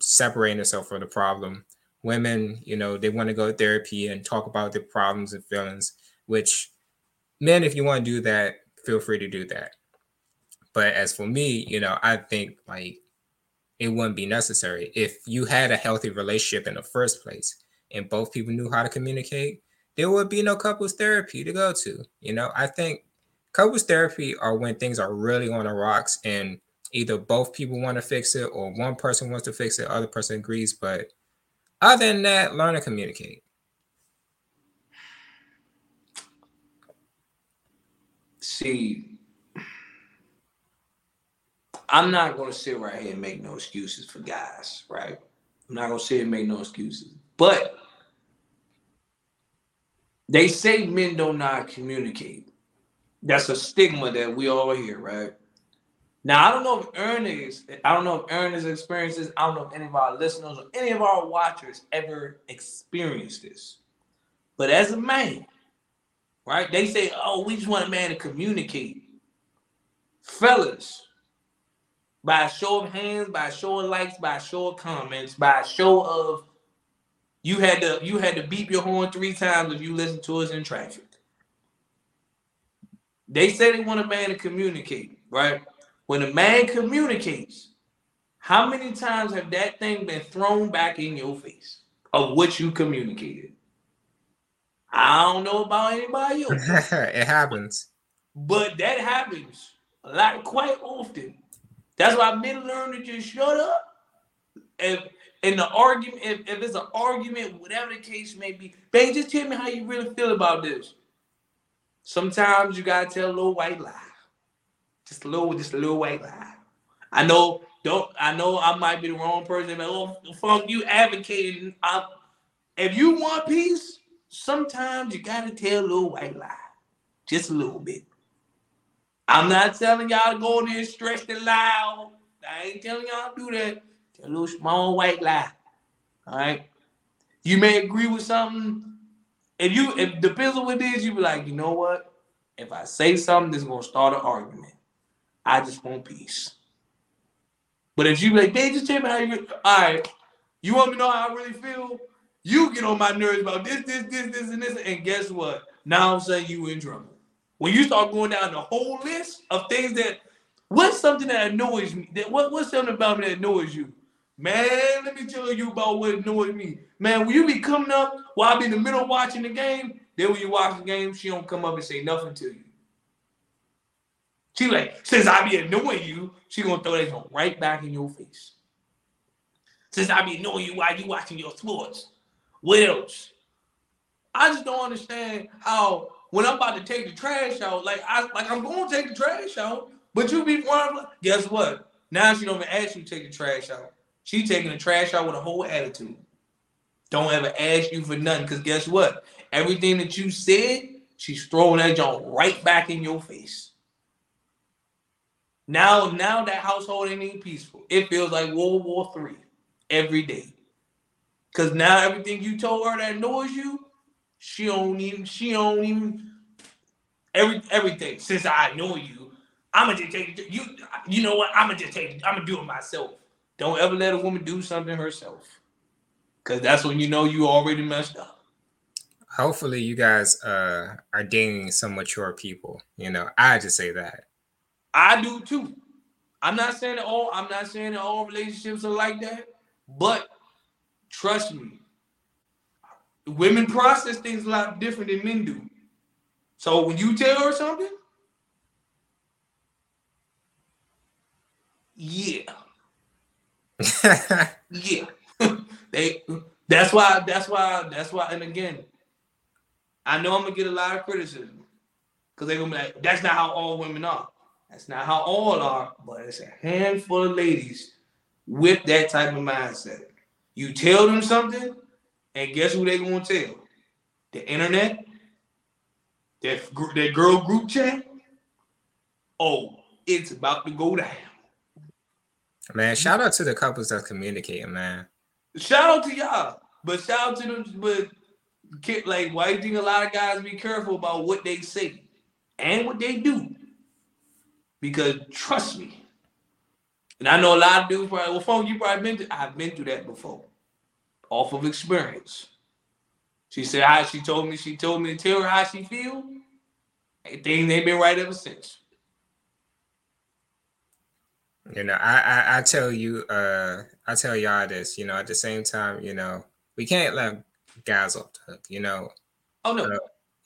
[SPEAKER 2] separating themselves from the problem. Women, you know, they want to go to therapy and talk about their problems and feelings, which men, if you want to do that, feel free to do that. But as for me, you know, I think like it wouldn't be necessary. If you had a healthy relationship in the first place and both people knew how to communicate, there would be no couples therapy to go to. You know, I think couples therapy are when things are really on the rocks and either both people want to fix it or one person wants to fix it, other person agrees. But other than that, learn to communicate.
[SPEAKER 1] See, I'm not gonna sit right here and make no excuses for guys, right? I'm not gonna sit and make no excuses. But they say men don't not communicate. That's a stigma that we all hear, right? Now I don't know if Ernest, I don't know if Ernest experiences, I don't know if any of our listeners or any of our watchers ever experienced this. But as a man, right? They say, oh, we just want a man to communicate. Fellas, by a show of hands, by a show of likes, by a show of comments, by a show of you had to you had to beep your horn three times if you listen to us in traffic. They say they want a man to communicate, right? When a man communicates, how many times have that thing been thrown back in your face of what you communicated? I don't know about anybody else.
[SPEAKER 2] it happens.
[SPEAKER 1] But that happens a lot quite often. That's why men learn to just shut up. If in the argument, if, if it's an argument, whatever the case may be, babe, just tell me how you really feel about this. Sometimes you gotta tell a little white lie. Just a little, just a little white lie. I know, don't I know I might be the wrong person, but oh fuck you advocating. I, if you want peace, sometimes you gotta tell a little white lie. Just a little bit. I'm not telling y'all to go in there and stretch the lie. I ain't telling y'all to do that. Tell a little small white lie. All right. You may agree with something. If you if depends on what it is, you be like, you know what? If I say something, this is gonna start an argument. I just want peace. But if you be like, babe, just tell me how you all right, you want me to know how I really feel? You get on my nerves about this, this, this, this, and this, and guess what? Now I'm saying you in trouble. When you start going down the whole list of things that what's something that annoys me? That what, what's something about me that annoys you? Man, let me tell you about what annoys me. Man, when you be coming up while I be in the middle watching the game, then when you watch the game, she don't come up and say nothing to you. She like, since I be annoying you, she gonna throw that right back in your face. Since I be annoying you while you watching your sports. What else? I just don't understand how when I'm about to take the trash out, like I like I'm going to take the trash out, but you be one. Guess what? Now she don't even ask you to take the trash out. She taking the trash out with a whole attitude. Don't ever ask you for nothing, because guess what? Everything that you said, she's throwing that junk right back in your face. Now, now that household ain't even peaceful. It feels like World War Three every day. Cause now everything you told her that annoys you, she don't even. She don't even. Every everything. Since I know you, I'ma just take. You you know what? I'ma just take. I'ma do it myself. Don't ever let a woman do something herself, cause that's when you know you already messed up.
[SPEAKER 2] Hopefully, you guys uh, are dating some mature people. You know, I just say that.
[SPEAKER 1] I do too. I'm not saying that all. I'm not saying that all relationships are like that, but trust me, women process things a lot different than men do. So when you tell her something, Yeah. yeah. they that's why that's why that's why and again, I know I'm gonna get a lot of criticism. Cause they're gonna be like, that's not how all women are. That's not how all are, but it's a handful of ladies with that type of mindset. You tell them something, and guess who they gonna tell? The internet, that, that girl group chat. Oh, it's about to go down.
[SPEAKER 2] Man, shout out to the couples that's communicating, man.
[SPEAKER 1] Shout out to y'all, but shout out to them. But like, why do you think a lot of guys be careful about what they say and what they do? Because trust me, and I know a lot of dudes probably, well, phone you probably been through, I've been through that before, off of experience. She said how she told me, she told me to tell her how she feel. And things ain't been right ever since.
[SPEAKER 2] You know, I, I I tell you, uh, I tell y'all this. You know, at the same time, you know, we can't let guys off the hook. You know.
[SPEAKER 1] Oh no.
[SPEAKER 2] Uh,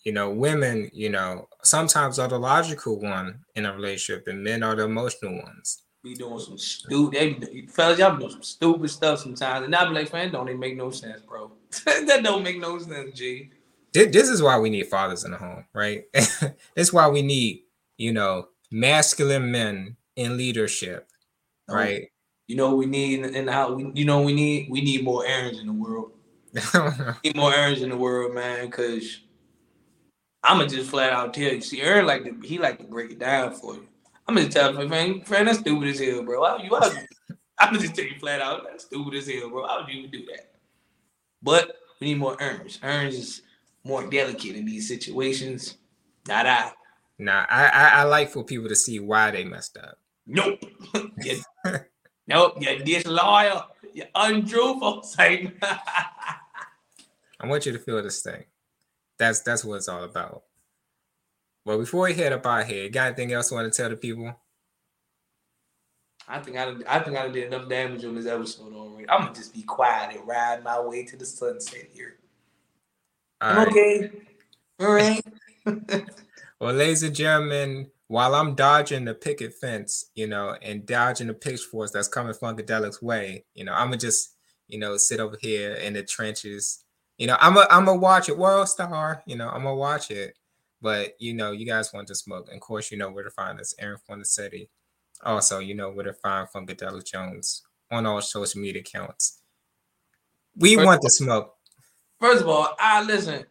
[SPEAKER 2] you know, women, you know, sometimes are the logical one in a relationship, and men are the emotional ones.
[SPEAKER 1] Be doing some stupid, fellas, y'all be doing some stupid stuff sometimes, and I be like, man, don't even make no sense, bro. that don't make no sense, G.
[SPEAKER 2] This is why we need fathers in the home, right? this is why we need, you know, masculine men in leadership, oh, right?
[SPEAKER 1] You know we need in the house. You know we need we need more Aarons in the world. need more Aarons in the world, man. Cause I'm gonna just flat out tell you. See, Aaron like to, he like to break it down for you. I'm gonna tell him, man, friend, that's stupid as hell, bro. Why you? I'm gonna just tell you flat out, that's stupid as hell, bro. Why would you even do that? But we need more Aarons. Aarons is more delicate in these situations. Not I.
[SPEAKER 2] Nah, I, I, I like for people to see why they messed up.
[SPEAKER 1] Nope. you, nope. You're disloyal. You're untruthful, Satan.
[SPEAKER 2] I want you to feel this thing. That's that's what it's all about. Well, before we head up our head, got anything else you want to tell the people?
[SPEAKER 1] I think I, I think I did enough damage on this episode already. I'm gonna just be quiet and ride my way to the sunset here. All I'm right. okay. All right.
[SPEAKER 2] well, ladies and gentlemen, while I'm dodging the picket fence, you know, and dodging the pitchforks that's coming Funkadelic's way, you know, I'm gonna just, you know, sit over here in the trenches you know, I'm a I'm a watch it. World Star, you know, I'm gonna watch it. But you know, you guys want to smoke. And of course, you know where to find us, Aaron from the City. Also, you know where to find Funkadelic Jones on all social media accounts. We first want to smoke.
[SPEAKER 1] First of all, I listen.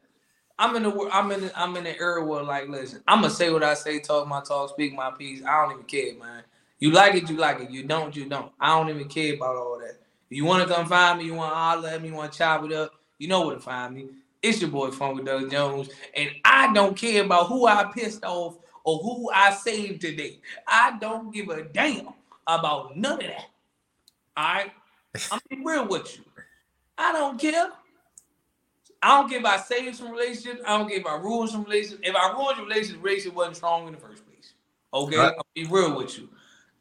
[SPEAKER 1] I'm in the I'm in the, I'm in the era where like listen, I'm gonna say what I say, talk my talk, speak my piece. I don't even care, man. You like it, you like it. You don't, you don't. I don't even care about all that. If you want to come find me, you want to holler at me, you want to chop it up you know where to find me. It's your boy Funkadelic Jones, and I don't care about who I pissed off or who I saved today. I don't give a damn about none of that. All right, I'm be real with you. I don't care. I don't care if I save some relationships. I don't care if I ruin some relationships. If I ruin relationships, relationship wasn't strong in the first place. Okay, right. I'll be real with you.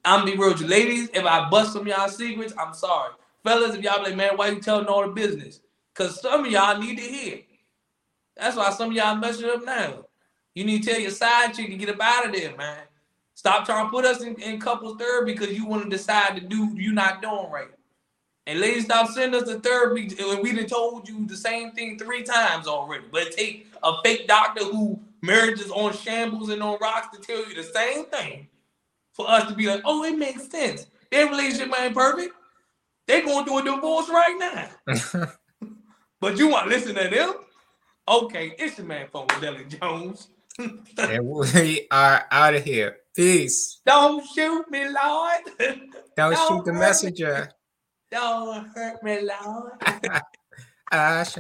[SPEAKER 1] I'm be real with you, ladies. If I bust some y'all secrets, I'm sorry, fellas. If y'all be like, man, why you telling all the business? Because some of y'all need to hear. That's why some of y'all messing up now. You need to tell your side chick to get up out of there, man. Stop trying to put us in, in couples third because you want to decide to do you not doing right. And ladies, stop sending us the third when we done told you the same thing three times already. But take a fake doctor who marriages on shambles and on rocks to tell you the same thing for us to be like, oh, it makes sense. Their relationship ain't perfect. They're going through a divorce right now. But you want to listen to them? Okay, it's the man from Deli Jones.
[SPEAKER 2] and we are out of here. Peace.
[SPEAKER 1] Don't shoot me, Lord.
[SPEAKER 2] Don't, Don't shoot the messenger.
[SPEAKER 1] Me. Don't hurt me, Lord.
[SPEAKER 2] uh,